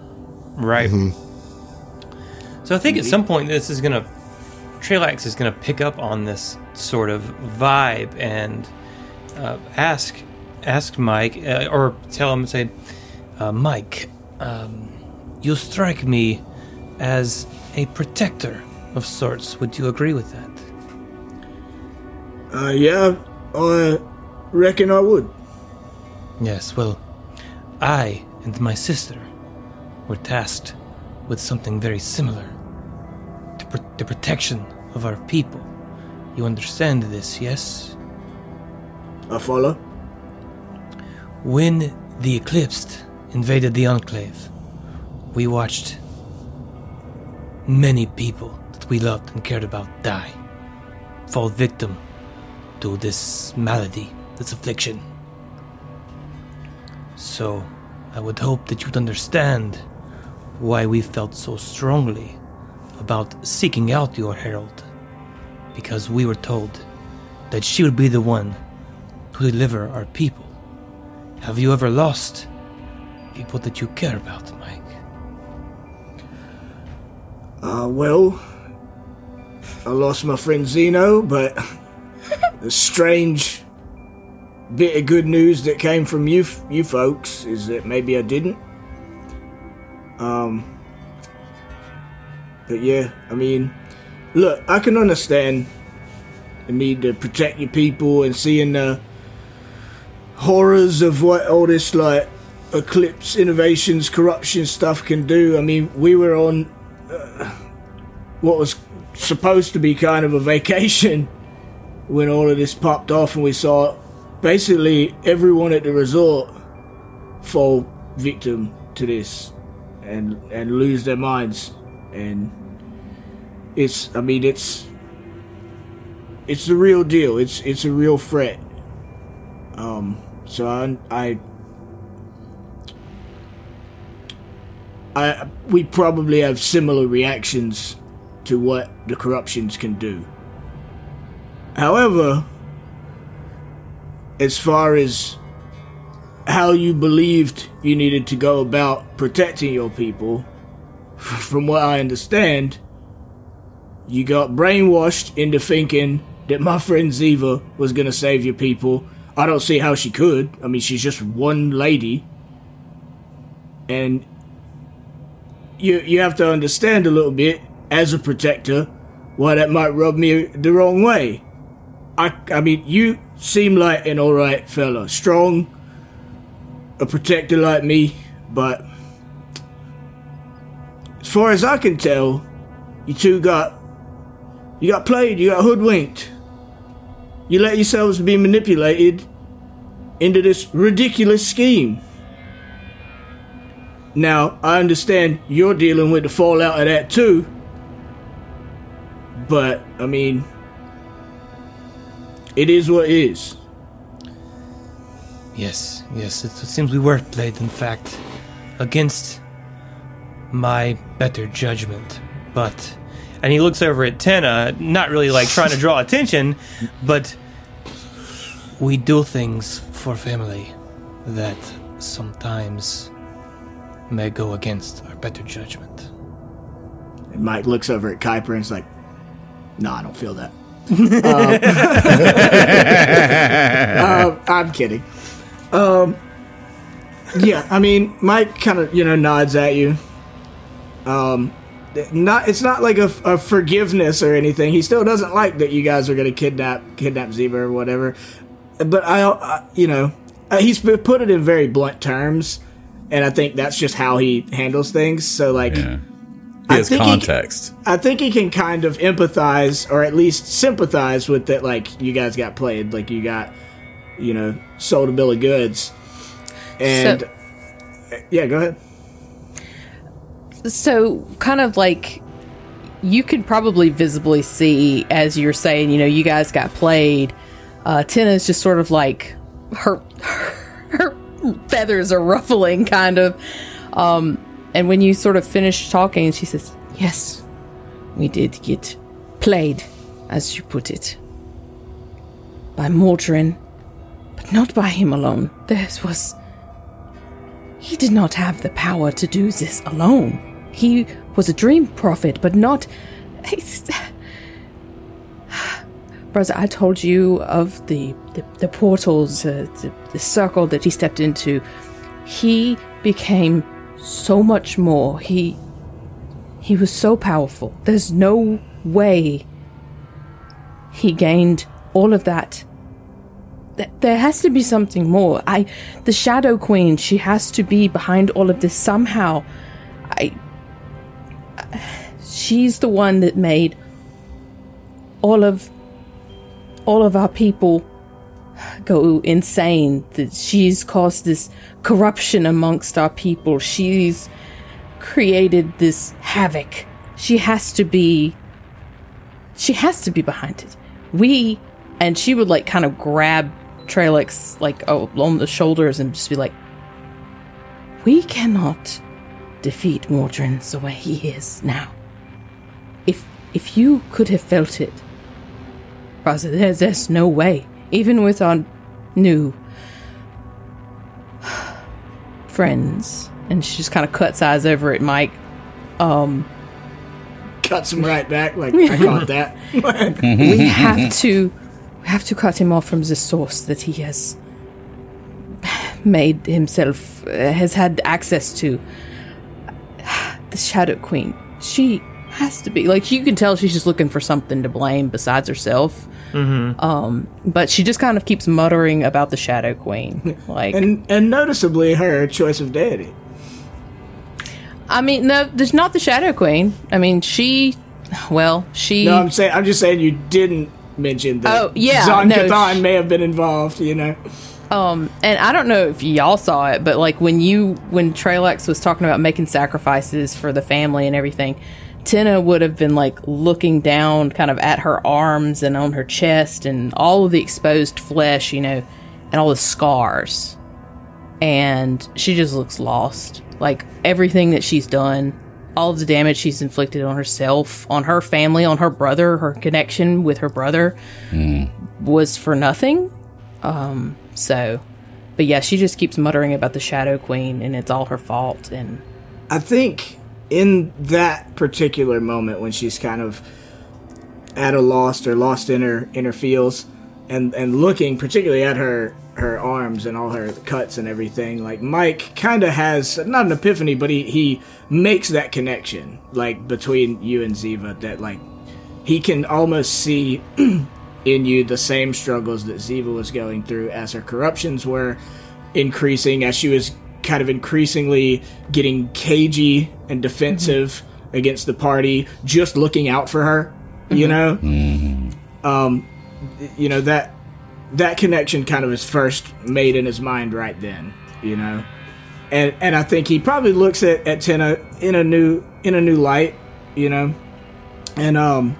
right? Mm-hmm. So I think at some point this is gonna Trelax is gonna pick up on this sort of vibe and uh, ask ask Mike uh, or tell him say, uh, Mike, um, you strike me as a protector of sorts. Would you agree with that? uh, yeah, I reckon I would. Yes, well, I and my sister were tasked with something very similar pr- the protection of our people. You understand this, yes? I follow. When the Eclipsed invaded the Enclave, we watched many people that we loved and cared about die, fall victim to this malady, this affliction. So, I would hope that you'd understand why we felt so strongly about seeking out your herald, because we were told that she would be the one to deliver our people. Have you ever lost people that you care about, Mike? Uh, well, I lost my friend Zeno, but the strange bit of good news that came from you, you folks, is that maybe I didn't. Um, but yeah, I mean, look, I can understand the need to protect your people and seeing the horrors of what all this like eclipse innovations, corruption stuff can do. I mean, we were on uh, what was supposed to be kind of a vacation when all of this popped off and we saw basically everyone at the resort fall victim to this and and lose their minds and it's i mean it's it's the real deal it's it's a real threat um so i i I we probably have similar reactions to what the corruptions can do. However, as far as how you believed you needed to go about protecting your people, from what I understand, you got brainwashed into thinking that my friend Ziva was going to save your people. I don't see how she could. I mean, she's just one lady. And you you have to understand a little bit as a protector why that might rub me the wrong way. I I mean you seem like an alright fella, strong, a protector like me, but as far as I can tell, you two got you got played, you got hoodwinked. You let yourselves be manipulated into this ridiculous scheme. Now, I understand you're dealing with the fallout of that too. But, I mean, it is what it is. Yes, yes, it, it seems we were played, in fact, against my better judgment. But, and he looks over at Tenna, not really like trying to draw attention, but we do things for family that sometimes may go against our better judgment. And Mike looks over at Kuiper and is like, "No, I don't feel that." um, uh, I'm kidding. Um, yeah, I mean, Mike kind of you know nods at you. Um, not it's not like a, a forgiveness or anything. He still doesn't like that you guys are going to kidnap kidnap Ziva or whatever. But I, I you know, uh, he's put it in very blunt terms, and I think that's just how he handles things. So like. Yeah. He I has think he- context. I think he can kind of empathize or at least sympathize with that. Like you guys got played, like you got, you know, sold a bill of goods, and So- yeah, go ahead. So kind of like you could probably visibly see as you're saying you know you guys got played uh Tina's just sort of like her her feathers are ruffling kind of um and when you sort of finish talking she says yes we did get played as you put it by Mordrin but not by him alone This was he did not have the power to do this alone. He was a dream prophet, but not. Brother, I told you of the the, the portals, uh, the, the circle that he stepped into. He became so much more. He he was so powerful. There's no way he gained all of that th- there has to be something more. I, the Shadow Queen, she has to be behind all of this somehow. I, she's the one that made all of, all of our people go insane. That she's caused this corruption amongst our people. She's created this havoc. She has to be. She has to be behind it. We and she would like kind of grab Trelax like oh, on the shoulders and just be like, "We cannot defeat Mordrin the way he is now. If if you could have felt it, Raza, there's there's no way. Even with our new friends." And she just kind of cuts eyes over at Mike. Um, Cuts him right back. Like I caught that. we have to we have to cut him off from the source that he has made himself uh, has had access to the shadow queen she has to be like you can tell she's just looking for something to blame besides herself um but she just kind of keeps muttering about the shadow queen like and and noticeably her choice of deity. i mean no there's not the shadow queen i mean she well she No, I'm saying I'm just saying you didn't mention that. Oh, yeah, Zon no, Cathan sh- may have been involved. You know. Um, and I don't know if y'all saw it, but like when you when Trelax was talking about making sacrifices for the family and everything, Tina would have been like looking down kind of at her arms and on her chest and all of the exposed flesh, you know, and all the scars. And she just looks lost. Like everything that she's done, all of the damage she's inflicted on herself, on her family, on her brother, her connection with her brother was for nothing. Um, so, but yeah, she just keeps muttering about the Shadow Queen, and it's all her fault. And I think in that particular moment when she's kind of at a lost or lost in her in her feels and and looking particularly at her her arms and all her cuts and everything like Mike kind of has not an epiphany but he he makes that connection like between you and Ziva that like he can almost see in you the same struggles that Ziva was going through as her corruptions were increasing as she was kind of increasingly getting cagey and defensive against the party just looking out for her you know? Um you know that that connection kind of is first made in his mind right then you know? And and I think he probably looks at at Tina in a new in a new light you know? And um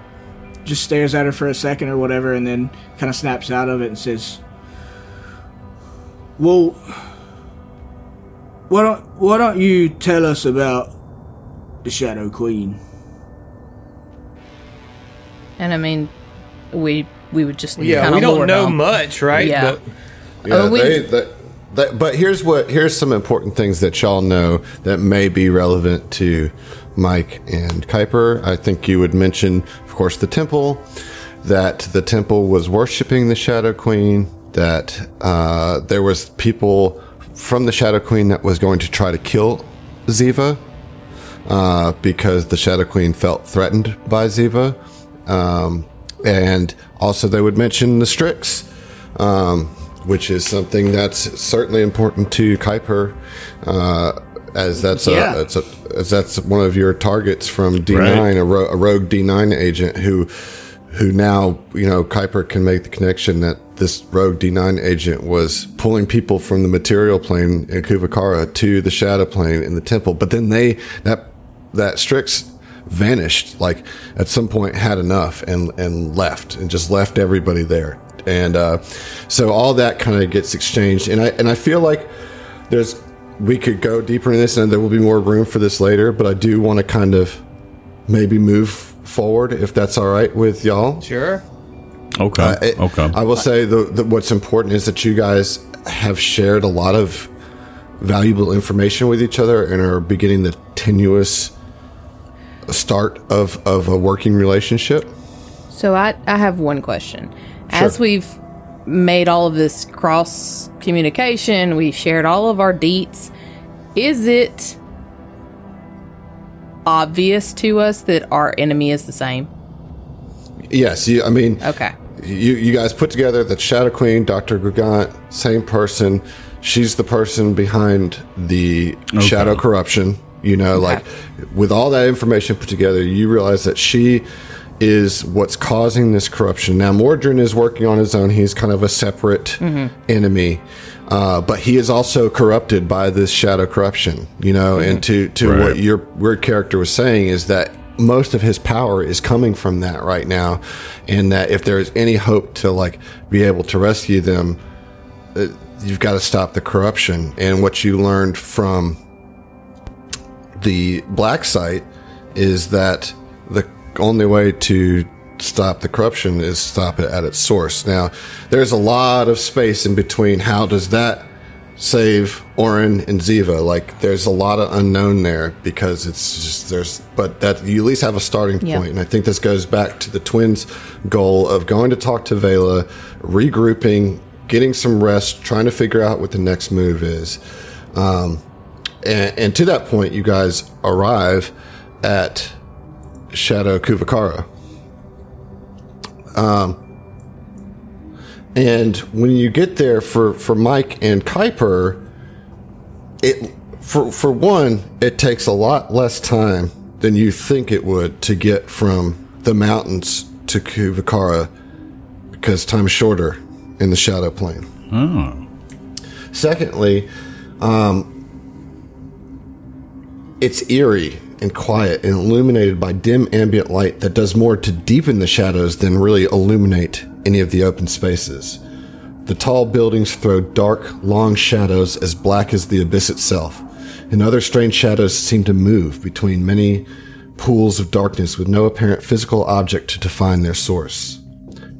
just stares at her for a second or whatever and then kind of snaps out of it and says well why don't why don't you tell us about the shadow queen and I mean, we we would just Yeah, kinda we don't know on. much, right? Yeah. But Yeah, Oh, we- they, they That, but here's what here's some important things that y'all know that may be relevant to Mike and Kuiper. I think you would mention, of course, the temple. That the temple was worshiping the Shadow Queen. That uh, there was people from the Shadow Queen that was going to try to kill Ziva uh, because the Shadow Queen felt threatened by Ziva. Um, and also, they would mention the Strix, um, which is something that's certainly important to Kuiper, uh, as that's Yeah. a, that's a, as that's one of your targets from D9, Right. a, ro- a rogue D9 agent who who now you know Kuiper can make the connection that this rogue D9 agent was pulling people from the material plane in Kuvakara to the shadow plane in the temple, but then they that that Strix vanished like at some point had enough and and left and just left everybody there and uh, so all that kind of gets exchanged and I and I feel like there's we could go deeper in this and there will be more room for this later but I do want to kind of maybe move forward if that's all right with y'all Sure. Okay. uh, it- okay. I will say the, the what's important is that you guys have shared a lot of valuable information with each other and are beginning the tenuous start of, of a working relationship. So I, I have one question. As we've made all of this cross communication, we shared all of our deets. Is it obvious to us that our enemy is the same? Yes, you, I mean, Okay. you, you guys put together that Shadow Queen, Dr. Gugant, same person. She's the person behind the shadow corruption. You know, like with all that information put together, you realize that she is what's causing this corruption. Now, Mordrin is working on his own. He's kind of a separate enemy. Uh, but he is also corrupted by this shadow corruption, you know, and to, to Right. what your weird character was saying is that most of his power is coming from that right now. And that if there is any hope to like be able to rescue them, uh, you've got to stop the corruption. And what you learned from the black site is that only way to stop the corruption is stop it at its source. Now, there's a lot of space in between. How does that save Orin and Ziva? Like, there's a lot of unknown there because it's just there's, but that you at least have a starting point. And I think this goes back to the twins' goal of going to talk to Vela, regrouping, getting some rest, trying to figure out what the next move is. Um, and, and to that point, you guys arrive at Shadow Kuvakara. Um, and when you get there for, for Mike and Kuiper, it for for one, it takes a lot less time than you think it would to get from the mountains to Kuvakara because time is shorter in the shadow plane. Oh. Secondly, um, it's eerie and quiet and illuminated by dim ambient light that does more to deepen the shadows than really illuminate any of the open spaces. The tall buildings throw dark, long shadows as black as the abyss itself, and other strange shadows seem to move between many pools of darkness with no apparent physical object to define their source.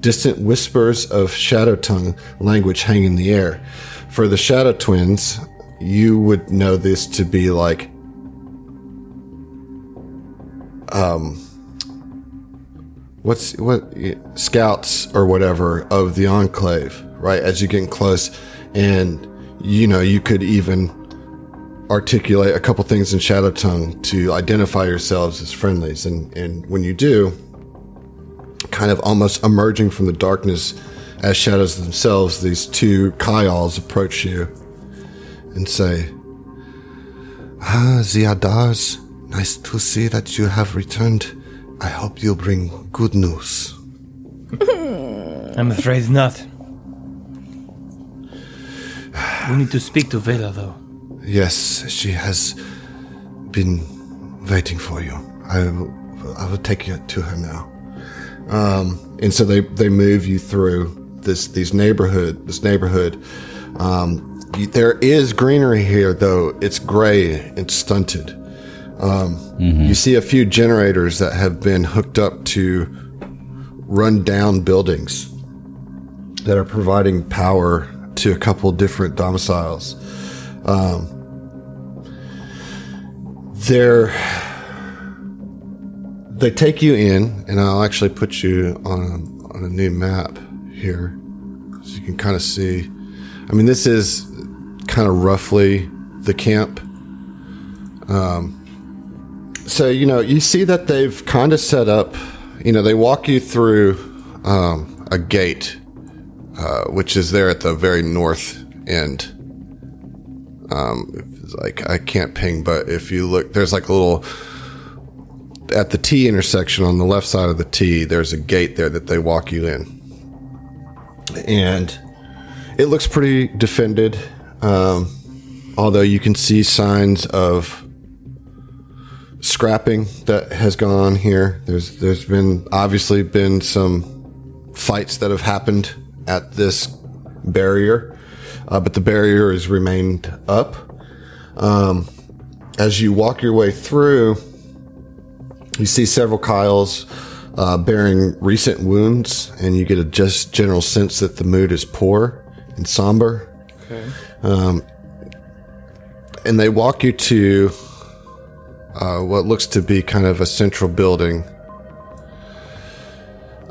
Distant whispers of shadow tongue language hang in the air. For the shadow twins, you would know this to be like what's what scouts or whatever of the enclave right as you're getting close. And you know you could even articulate a couple things in shadow tongue to identify yourselves as friendlies. And and when you do kind of almost emerging from the darkness as shadows themselves these two kyals approach you and say ah ziadars nice to see that you have returned I hope you'll bring good news. I'm afraid not. We need to speak to Vela, though. Yes, she has been waiting for you. I will, I will take you to her now. Um, and so they, they move you through this these neighborhood this neighborhood. Um, you- there is greenery here, though it's gray and stunted. Um, You see a few generators that have been hooked up to run down buildings that are providing power to a couple different domiciles. Um, they're they take you in, and I'll actually put you on on a new map here, so you can kind of see. I mean, this is kind of roughly the camp. Um, so you know, you see that they've kind of set up. You know, they walk you through um, a gate, uh, which is there at the very north end. Um, like I can't ping, but if you look, there's like a little at the T intersection on the left side of the T. There's a gate there that they walk you in, and it looks pretty defended. Um, although you can see signs of scrapping that has gone on here. There's there's been obviously been some fights that have happened at this barrier, uh, but the barrier has remained up. Um, as you walk your way through, you see several Kyles uh, bearing recent wounds, and you get a just general sense that the mood is poor and somber. Um, and they walk you to uh, what looks to be kind of a central building.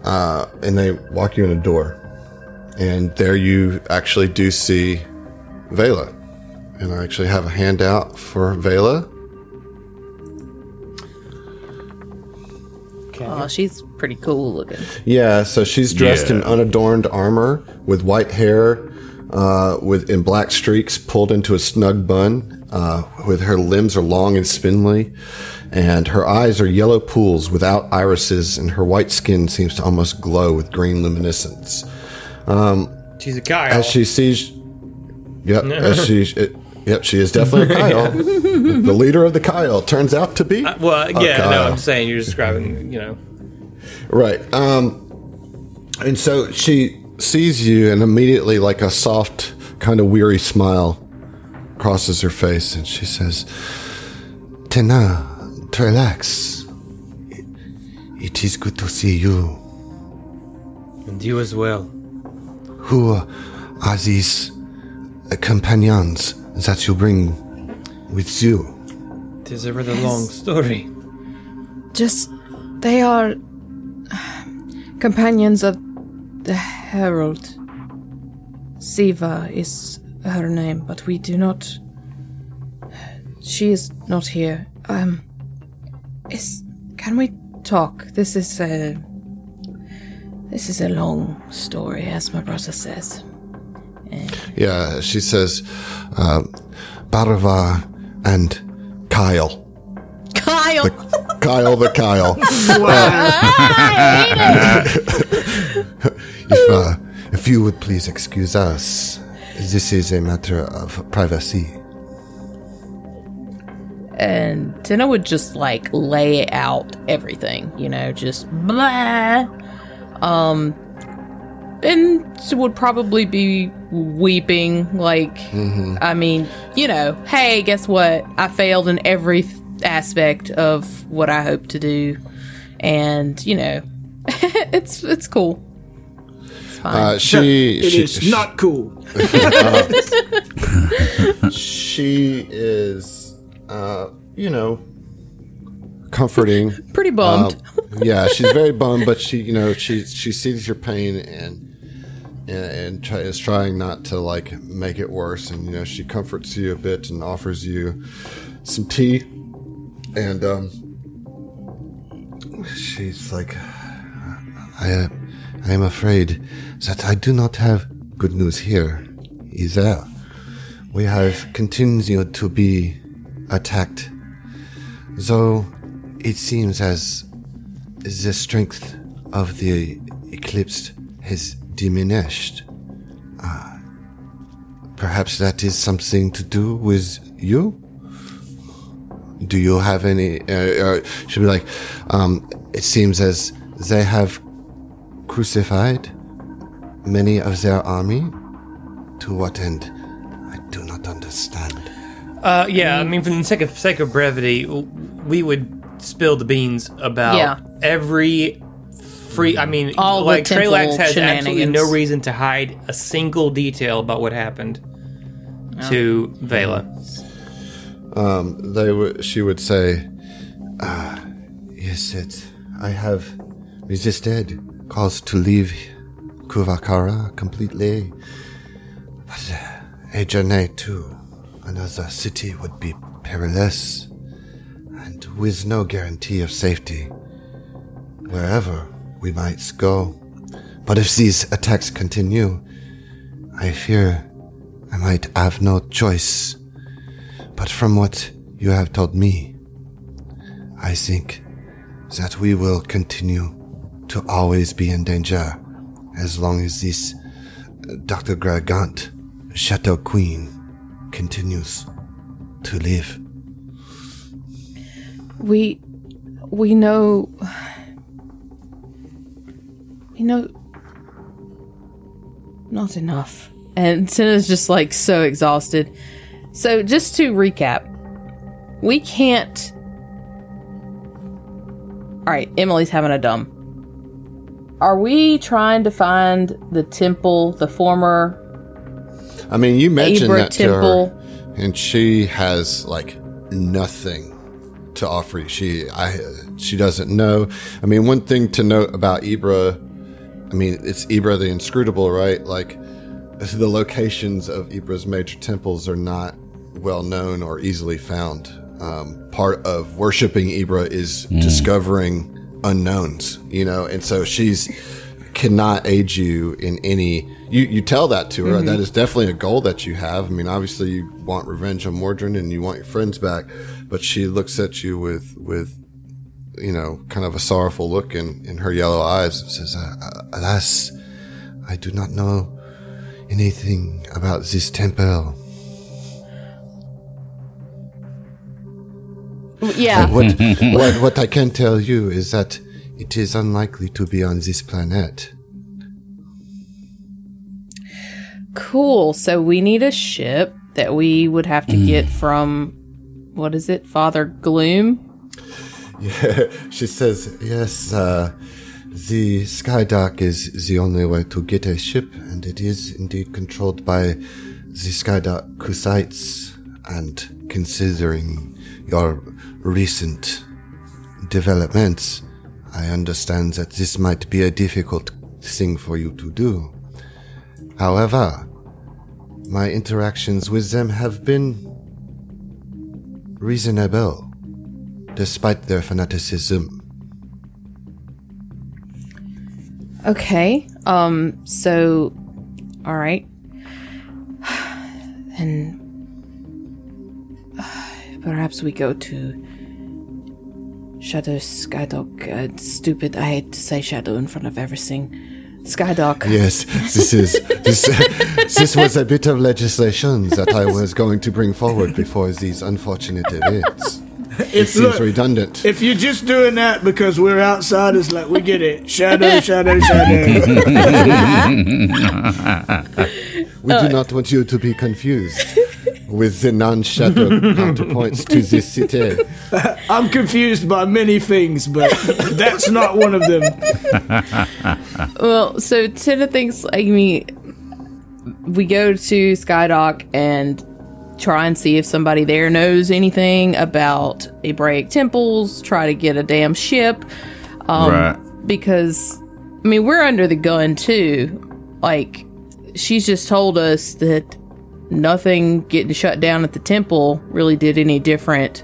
Uh, and they walk you in a door. And there you actually do see Vela. And I actually have a handout for Vela. Oh, she's pretty cool looking. Yeah, so she's dressed in unadorned armor with white hair, uh, with in black streaks pulled into a snug bun. Uh, with her limbs are long and spindly, and her eyes are yellow pools without irises, and her white skin seems to almost glow with green luminescence. She's a Kyle. As she sees, yep, as she, it, yep, she is definitely a Kyle. the leader of the Kyle turns out to be well, a yeah, no, I'm saying you're describing, you know. Right. Um, and so she sees you, and immediately, like a soft, kind of weary smile crosses her face, and she says, Tena, Trelax. It- It is good to see you. And you as well. Who are these uh, companions that you bring with you? It is a rather long story. Just, they are companions of the Herald. Ziva is her name, but we do not. She is not here. Um, is can we talk? This is a. This is a long story, as my brother says. Yeah, she says, uh, Barava and Kyle. Kyle. Kyle the Kyle. if, uh, if you would please excuse us, this is a matter of privacy. and Tina would just like lay out everything, you know, just blah. Um, and she would probably be weeping, like, I mean, you know, hey, guess what? I failed in every aspect of what I hope to do, and you know, it's it's cool. It's fine. Uh, she, It she, is not cool. she is, uh, you know, comforting. Pretty bummed. Um, yeah, she's very bummed, but she, you know, she she sees your pain and and, and try, is trying not to like make it worse. And you know, she comforts you a bit and offers you some tea. And um, she's like, I, uh, I am afraid that I do not have good news here. Either we have continued to be attacked, though it seems as the strength of the eclipse has diminished. Uh, perhaps that is something to do with you? Do you have any? Uh, uh, should be like, um, it seems as they have crucified many of their army. To what end? I do not understand. Uh, yeah, I mean, for the sake of, sake of brevity, we would spill the beans about Yeah. every free. I mean, All the like temple Trelax has absolutely no reason to hide a single detail about what happened to Vela. Um, they would. She would say, ah, "Yes, it. I have resisted calls to leave Kuvakara completely, but uh, a journey to another city would be perilous, and with no guarantee of safety wherever we might go. But if these attacks continue, I fear I might have no choice." But from what you have told me, I think that we will continue to always be in danger as long as this uh, Dr. Gragant, Shadow Queen, continues to live. We we know we know not enough. And Senna's just like so exhausted. So just to recap, we can't Alright, Emily's having a dumb. Are we trying to find the temple, the former I mean, you mentioned Ibra that Temple? to her, and she has like nothing to offer you. She, I, she doesn't know. I mean, one thing to note about Ibra, I mean, it's Ibra the Inscrutable, right? Like, the locations of Ibra's major temples are not well known or easily found. Um, part of worshiping Ibra is discovering unknowns, you know, and so she's cannot aid you in any. You you tell that to her. Mm-hmm. That is definitely a goal that you have. I mean, obviously you want revenge on Mordrin and you want your friends back, but she looks at you with with you know kind of a sorrowful look in in her yellow eyes and says, "Alas, I do not know anything about this temple." Yeah. What, what, what I can tell you is that it is unlikely to be on this planet. Cool. So we need a ship that we would have to get from what is it? Father Gloom? Yeah, She says, yes, uh, the Skydock is the only way to get a ship, and it is indeed controlled by the Skydock Kuthites. And considering your recent developments, I understand that this might be a difficult thing for you to do. However, my interactions with them have been reasonable, despite their fanaticism. Okay. Um, so all right. And perhaps we go to Shadow Skydock. Uh, stupid. I hate to say shadow in front of everything. Skydock. Yes, this is this. this was a bit of legislation that I was going to bring forward before these unfortunate events. It If, seems look, redundant. if you're just doing that because we're outsiders, like we get it. Shadow, shadow, shadow. We do not want you to be confused with the non-shadow counterpoints to this city. I'm confused by many things, but that's not one of them. Well, so Tina thinks like me. We go to Skydock and try and see if somebody there knows anything about Hebraic temples. Try to get a damn ship um, right. because I mean we're under the gun too. Like she's just told us that nothing getting shut down at the temple really did any different.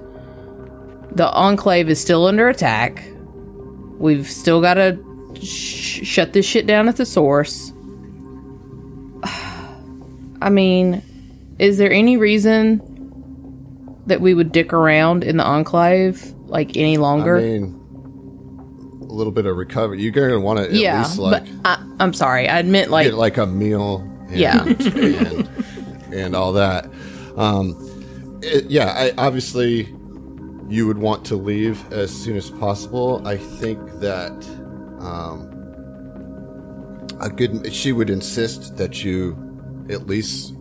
The enclave is still under attack. We've still got to sh- shut this shit down at the source. I mean, is there any reason that we would dick around in the enclave like any longer? I mean, a little bit of recovery. You're going to want to at yeah, least like but I, I'm sorry. I meant like get like a meal. And, Yeah. and, and all that. Um, it- yeah, I, obviously, you would want to leave as soon as possible. I think that um, a good she would insist that you at least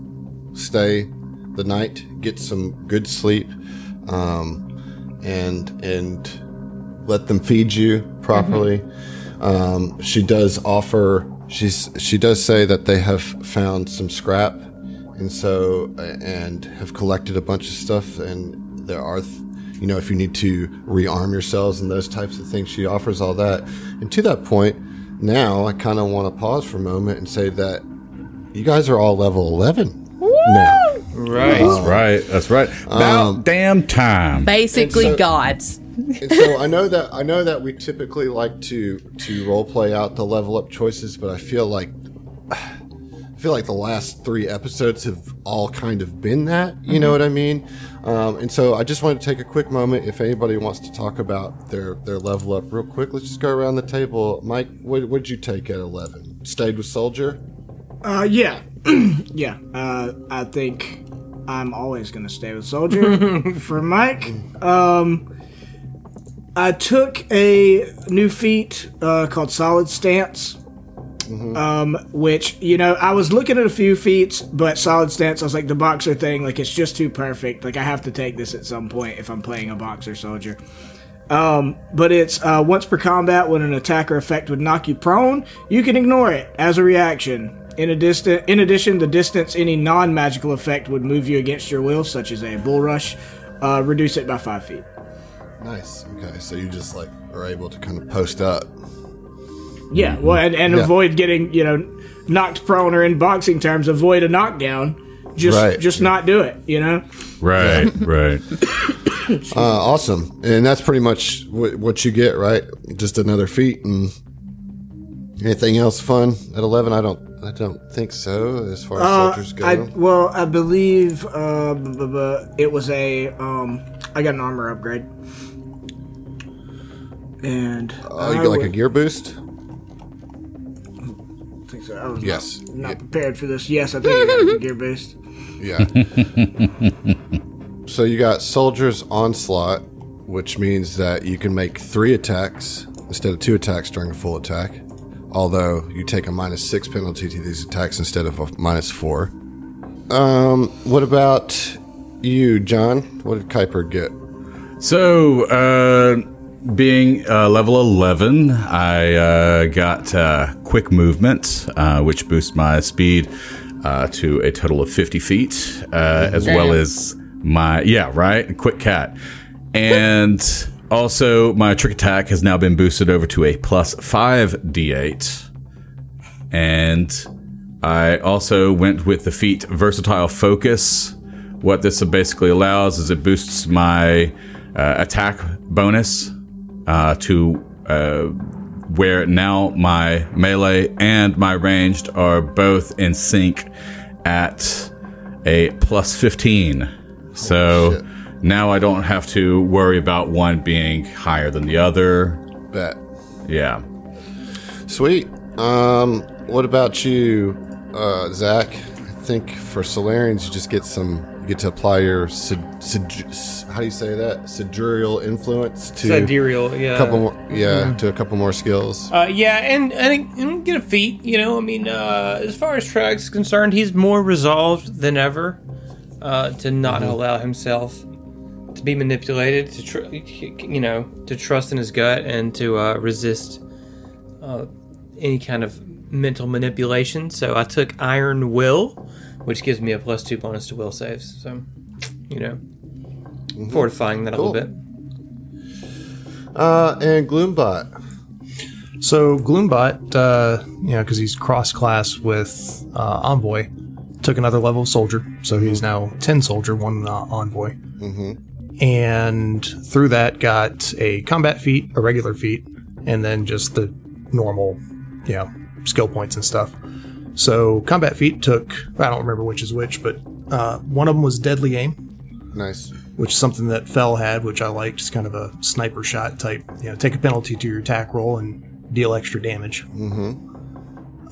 stay the night, get some good sleep, um, and and let them feed you properly. Um, she does offer. She's she does say that they have found some scrap, and so uh, and have collected a bunch of stuff, and there are. Th- you know, if you need to rearm yourselves and those types of things, she offers all that. And to that point, now I kind of want to pause for a moment and say that you guys are all level 11 now. Right. That's right. That's right. About um, damn time. Basically, so- gods. And so I know that I know that we typically like to to role play out the level up choices, but I feel like I feel like the last three episodes have all kind of been that. You know what I mean? Um, and so I just wanted to take a quick moment. If anybody wants to talk about their their level up real quick, let's just go around the table. Mike, what what did you take at eleven? Stayed with soldier. Uh, yeah, yeah. Uh, I think I'm always gonna stay with soldier. For Mike, um, I took a new feat uh, called Solid Stance. Um, which you know, I was looking at a few feats, but solid stance. I was like the boxer thing, like it's just too perfect. Like I have to take this at some point if I'm playing a boxer soldier. Um, but it's uh, once per combat when an attacker effect would knock you prone, you can ignore it as a reaction. In a in addition, the distance any non-magical effect would move you against your will, such as a bull rush, uh, reduce it by five feet. Nice. Okay, so you just like are able to kind of post up. Yeah, well, and, and Yeah. avoid getting you know knocked prone, or in boxing terms, avoid a knockdown. Just, Right. just not do it. You know. Right. Right. Uh, awesome, and that's pretty much what, what you get, right? Just another feat, and anything else fun at eleven? I don't, I don't think so. As far as Uh, soldiers go, I well, I believe uh, b- b- b- it was a um, I got an armor upgrade, and oh, you I get like a gear boost. Think so. I was Yes. not, not prepared for this. Yes, I think I got a gear based. Yeah. so you got soldiers onslaught, which means that you can make three attacks instead of two attacks during a full attack. Although you take a minus six penalty to these attacks instead of a minus four. Um, what about you, John? What did Kuiper get? So, uh, being uh, level 11, I uh, got uh, quick movement, uh, which boosts my speed uh, to a total of 50 feet, uh, as well as my, yeah, right? Quick cat. And also, my trick attack has now been boosted over to a plus 5 d8. And I also went with the feat Versatile Focus. What this basically allows is it boosts my uh, attack bonus uh, to uh, where now my melee and my ranged are both in sync at a plus 15. So shit. now I don't have to worry about one being higher than the other. Bet. Yeah. Sweet. Um, what about you, uh, Zach? I think for Solarians, you just get some. You get to apply your sid, sid, how do you say that? Sidereal influence to Sidereal, yeah. a couple more. Yeah, to a couple more skills. Uh, yeah, and and, and get a feat. You know, I mean, uh, as far as Trax is concerned, he's more resolved than ever uh, to not allow himself to be manipulated, to tr- you know, to trust in his gut and to uh, resist uh, any kind of mental manipulation. So I took Iron Will, which gives me a plus two bonus to will saves. So, you know, fortifying that a little bit. Uh, and Gloombot. So Gloombot, uh, you know, because he's cross class with uh, Envoy, took another level of soldier. So he's now 10 soldier, one uh, Envoy. And through that, got a combat feat, a regular feat, and then just the normal, you know, skill points and stuff. So combat feat took, I don't remember which is which, but uh, one of them was deadly aim, Nice. which is something that Fell had, which I liked. It's kind of a sniper shot type. You know, take a penalty to your attack roll and deal extra damage. Mm-hmm.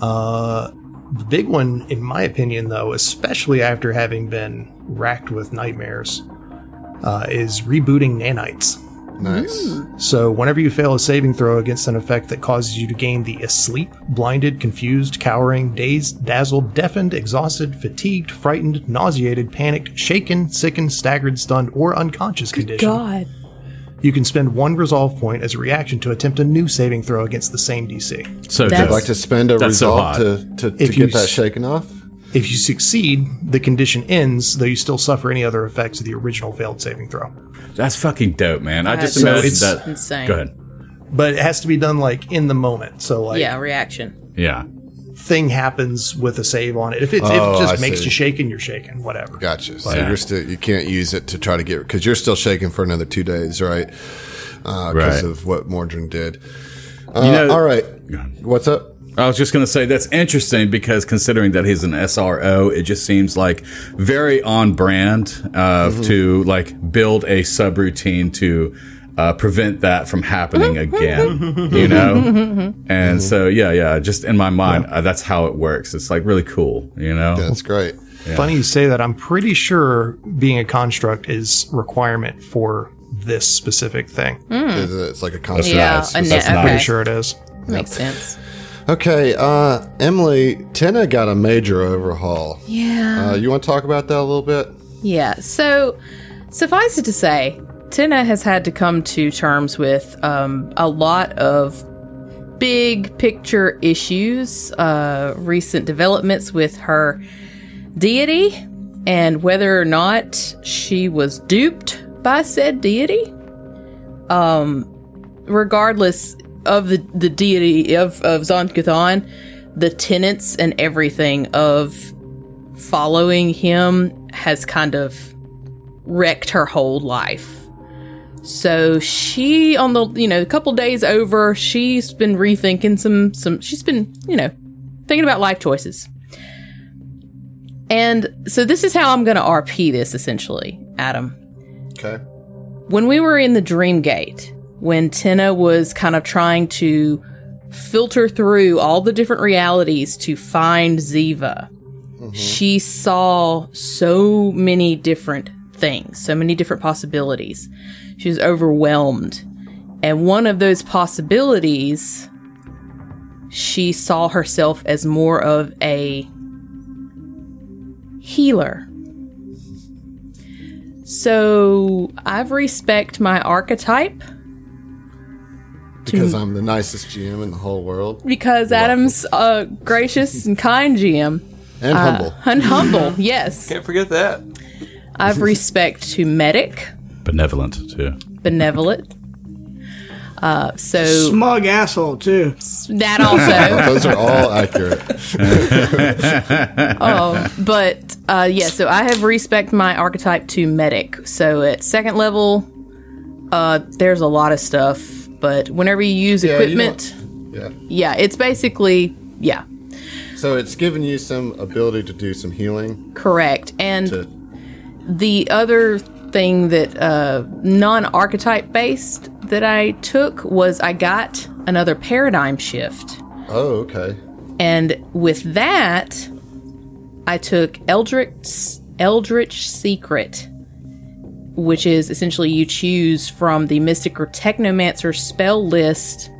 Uh, the big one, in my opinion, though, especially after having been racked with nightmares, uh, is rebooting nanites. Nice. Hmm. So, whenever you fail a saving throw against an effect that causes you to gain the asleep, blinded, confused, cowering, dazed, dazzled, deafened, exhausted, fatigued, frightened, nauseated, panicked, shaken, sickened, staggered, stunned, or unconscious condition, God. You can spend one resolve point as a reaction to attempt a new saving throw against the same DC. So That's- I'd dope. like to spend a That's so resolve hot. to, to, to If you get that s- shaken off. If you succeed, the condition ends, though you still suffer any other effects of the original failed saving throw. That's fucking dope, man. I just That's imagine it's that. insane. Go ahead. But it has to be done like in the moment. So like yeah, reaction. Yeah. thing happens with a save on it. If it, if Oh, it just I makes see. you shaking, you're shaking. Whatever. Gotcha. So Yeah. you're still you can't use it to try to get because you're still shaking for another two days, right? Because Right. of what Mordrin did. Uh, know- all right. What's up? I was just going to say that's interesting because considering that he's an SRO, it just seems like very on brand uh, Mm-hmm. to like build a subroutine to uh, prevent that from happening again. you know, and so yeah, yeah. Just in my mind, uh, that's how it works. It's like really cool. You know, That's great. Funny you say that. I'm pretty sure being a construct is requirement for this specific thing. It's, it's like a construct. Yeah, nice. a That's net. nice. Okay. Pretty sure it is. Makes sense. Okay, uh, Emily, Tina got a major overhaul. Yeah. Uh, you want to talk about that a little bit? Yeah. So, suffice it to say, Tina has had to come to terms with um, a lot of big picture issues, uh, recent developments with her deity, and whether or not she was duped by said deity. Um, regardless of the, the deity of, of Zon-Kuthon, the tenets and everything of following him has kind of wrecked her whole life. So she on the you know a couple days over, she's been rethinking some some she's been, you know, thinking about life choices. And so this is how I'm going to RP this essentially, Adam Okay. when we were in the dream gate when tina was kind of trying to filter through all the different realities to find ziva mm-hmm. she saw so many different things so many different possibilities. She was overwhelmed. And one of those possibilities she saw herself as more of a healer. So I've respect my archetype Because I'm the nicest GM in the whole world because Adam's a gracious and kind GM and humble. and humble. Yes, Can't forget that. I've respect to medic, benevolent too. benevolent. Uh, so Smug asshole too. that also. Those are all accurate. Oh, but uh, yeah, so I have respect my archetype to medic. So at second level, uh, there's a lot of stuff, but whenever you use Yeah, you equipment, Yeah. yeah, it's basically yeah, So it's giving you some ability to do some healing. correct. And To the other thing that uh, non-archetype based that I took was I got another paradigm shift. oh, okay. And with that, I took Eldritch Eldritch Secret, which is essentially you choose from the Mystic or Technomancer spell list.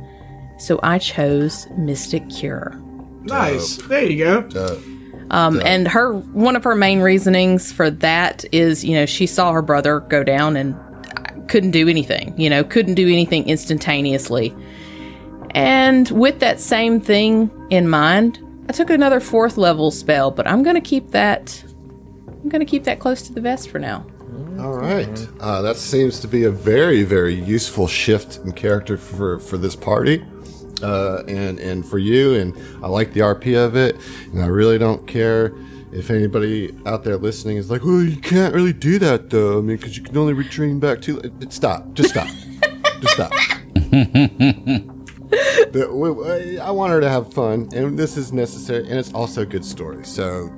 So I chose Mystic Cure. Nice. There you go. Uh, Um, and her one of her main reasonings for that is, you know, she saw her brother go down and couldn't do anything. You know, couldn't do anything instantaneously. And with that same thing in mind, I took another fourth level spell, but I'm going to keep that. I'm going to keep that close to the vest for now. All right. Uh, that seems to be a very, very useful shift in character for, for this party. Uh, and, and for you, and I like the RP of it, and I really don't care if anybody out there listening is like, "Well, you can't really do that, though. I mean, because you can only retrain back to." Stop. Just stop. Just stop. The- we- we- I want her to have fun, and this is necessary, and it's also a good story. So,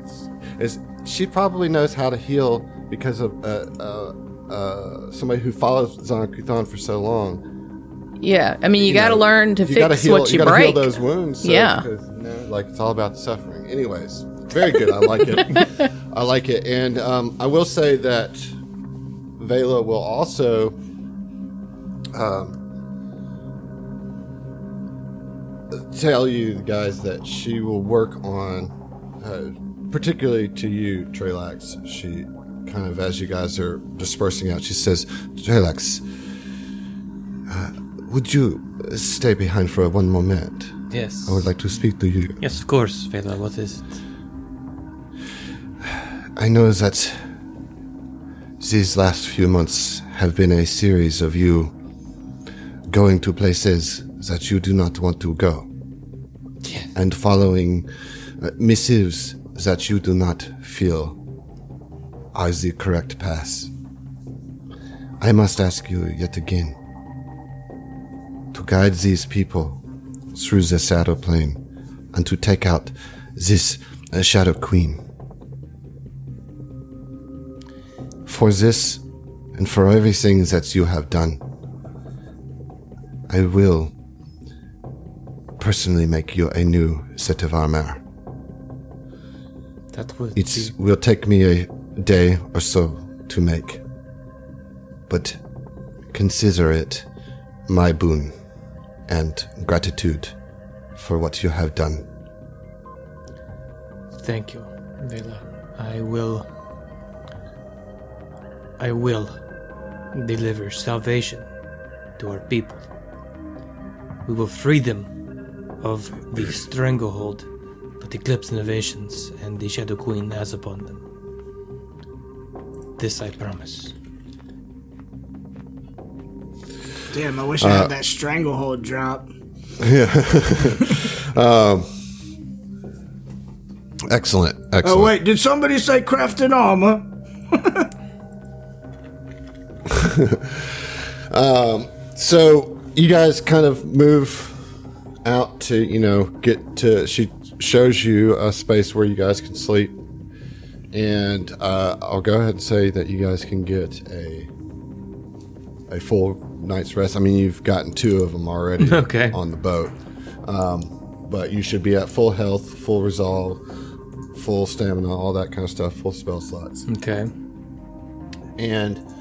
it's, she probably knows how to heal because of uh, uh, uh, somebody who follows Zon Kuthon for so long. Yeah, I mean, you, got to learn to gotta fix heal, what you, gotta break. heal those wounds. So, Yeah. because, you know, like it's all about the suffering. Anyways, very good. I like it. I like it, and um, I will say that Vela will also. Um, tell you guys that she will work on, uh, particularly to you, Trelax. She kind of, as you guys are dispersing out, she says, Trelax, would you stay behind for one moment? Yes. I would like to speak to you. Yes, of course, Vela. What is it? I know that these last few months have been a series of you going to places that you do not want to go Yes. and following uh, missives that you do not feel are the correct path. I must ask you yet again to guide these people through the Shadow Plane and to take out this uh, Shadow Queen. For this and for everything that you have done, I will personally make you a new set of armor. That would It will take me a day or so to make, but consider it my boon and gratitude for what you have done. Thank you, Vela. I will. I will deliver salvation to our people. We will free them of the stranglehold that Eclipse Innovations and the Shadow Queen has upon them. This I promise. Damn, I wish I had that stranglehold drop. Yeah. um, excellent, Excellent. Oh wait, did somebody say crafting armor? So you guys kind of move out to, you know, get to. She shows you a space where you guys can sleep, and uh, I'll go ahead and say that you guys can get a a full night's rest. I mean, you've gotten two of them already Okay. on the boat, um, but you should be at full health, full resolve, full stamina, all that kind of stuff, full spell slots. Okay. And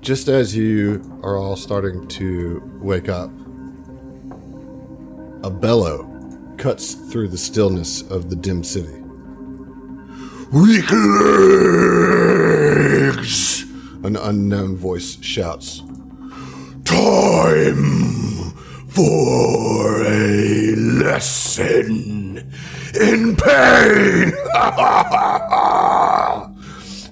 just as you are all starting to wake up, a bellow cuts through the stillness of the dim city. Weaklings! An unknown voice shouts. Time for a lesson in pain!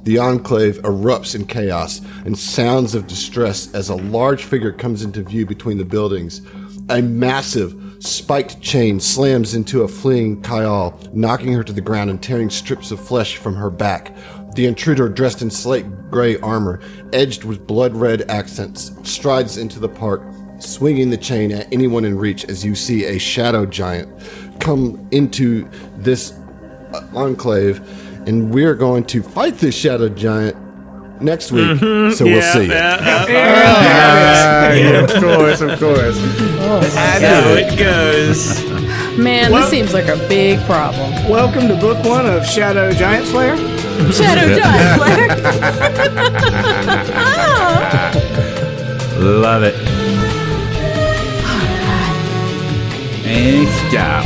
The enclave erupts in chaos and sounds of distress as a large figure comes into view between the buildings. A massive, spiked chain slams into a fleeing Kyle, knocking her to the ground and tearing strips of flesh from her back. The intruder, dressed in slate gray armor, edged with blood red accents, strides into the park, swinging the chain at anyone in reach as you see a shadow giant come into this uh, enclave, and we're going to fight this shadow giant next week. Mm-hmm. So we'll see you. Uh-huh. of course, of course. How it goes. Man, Well- this seems like a big problem. Welcome to book one of Shadow Giant Slayer. Shadow Giant Slayer. Love it. And stop.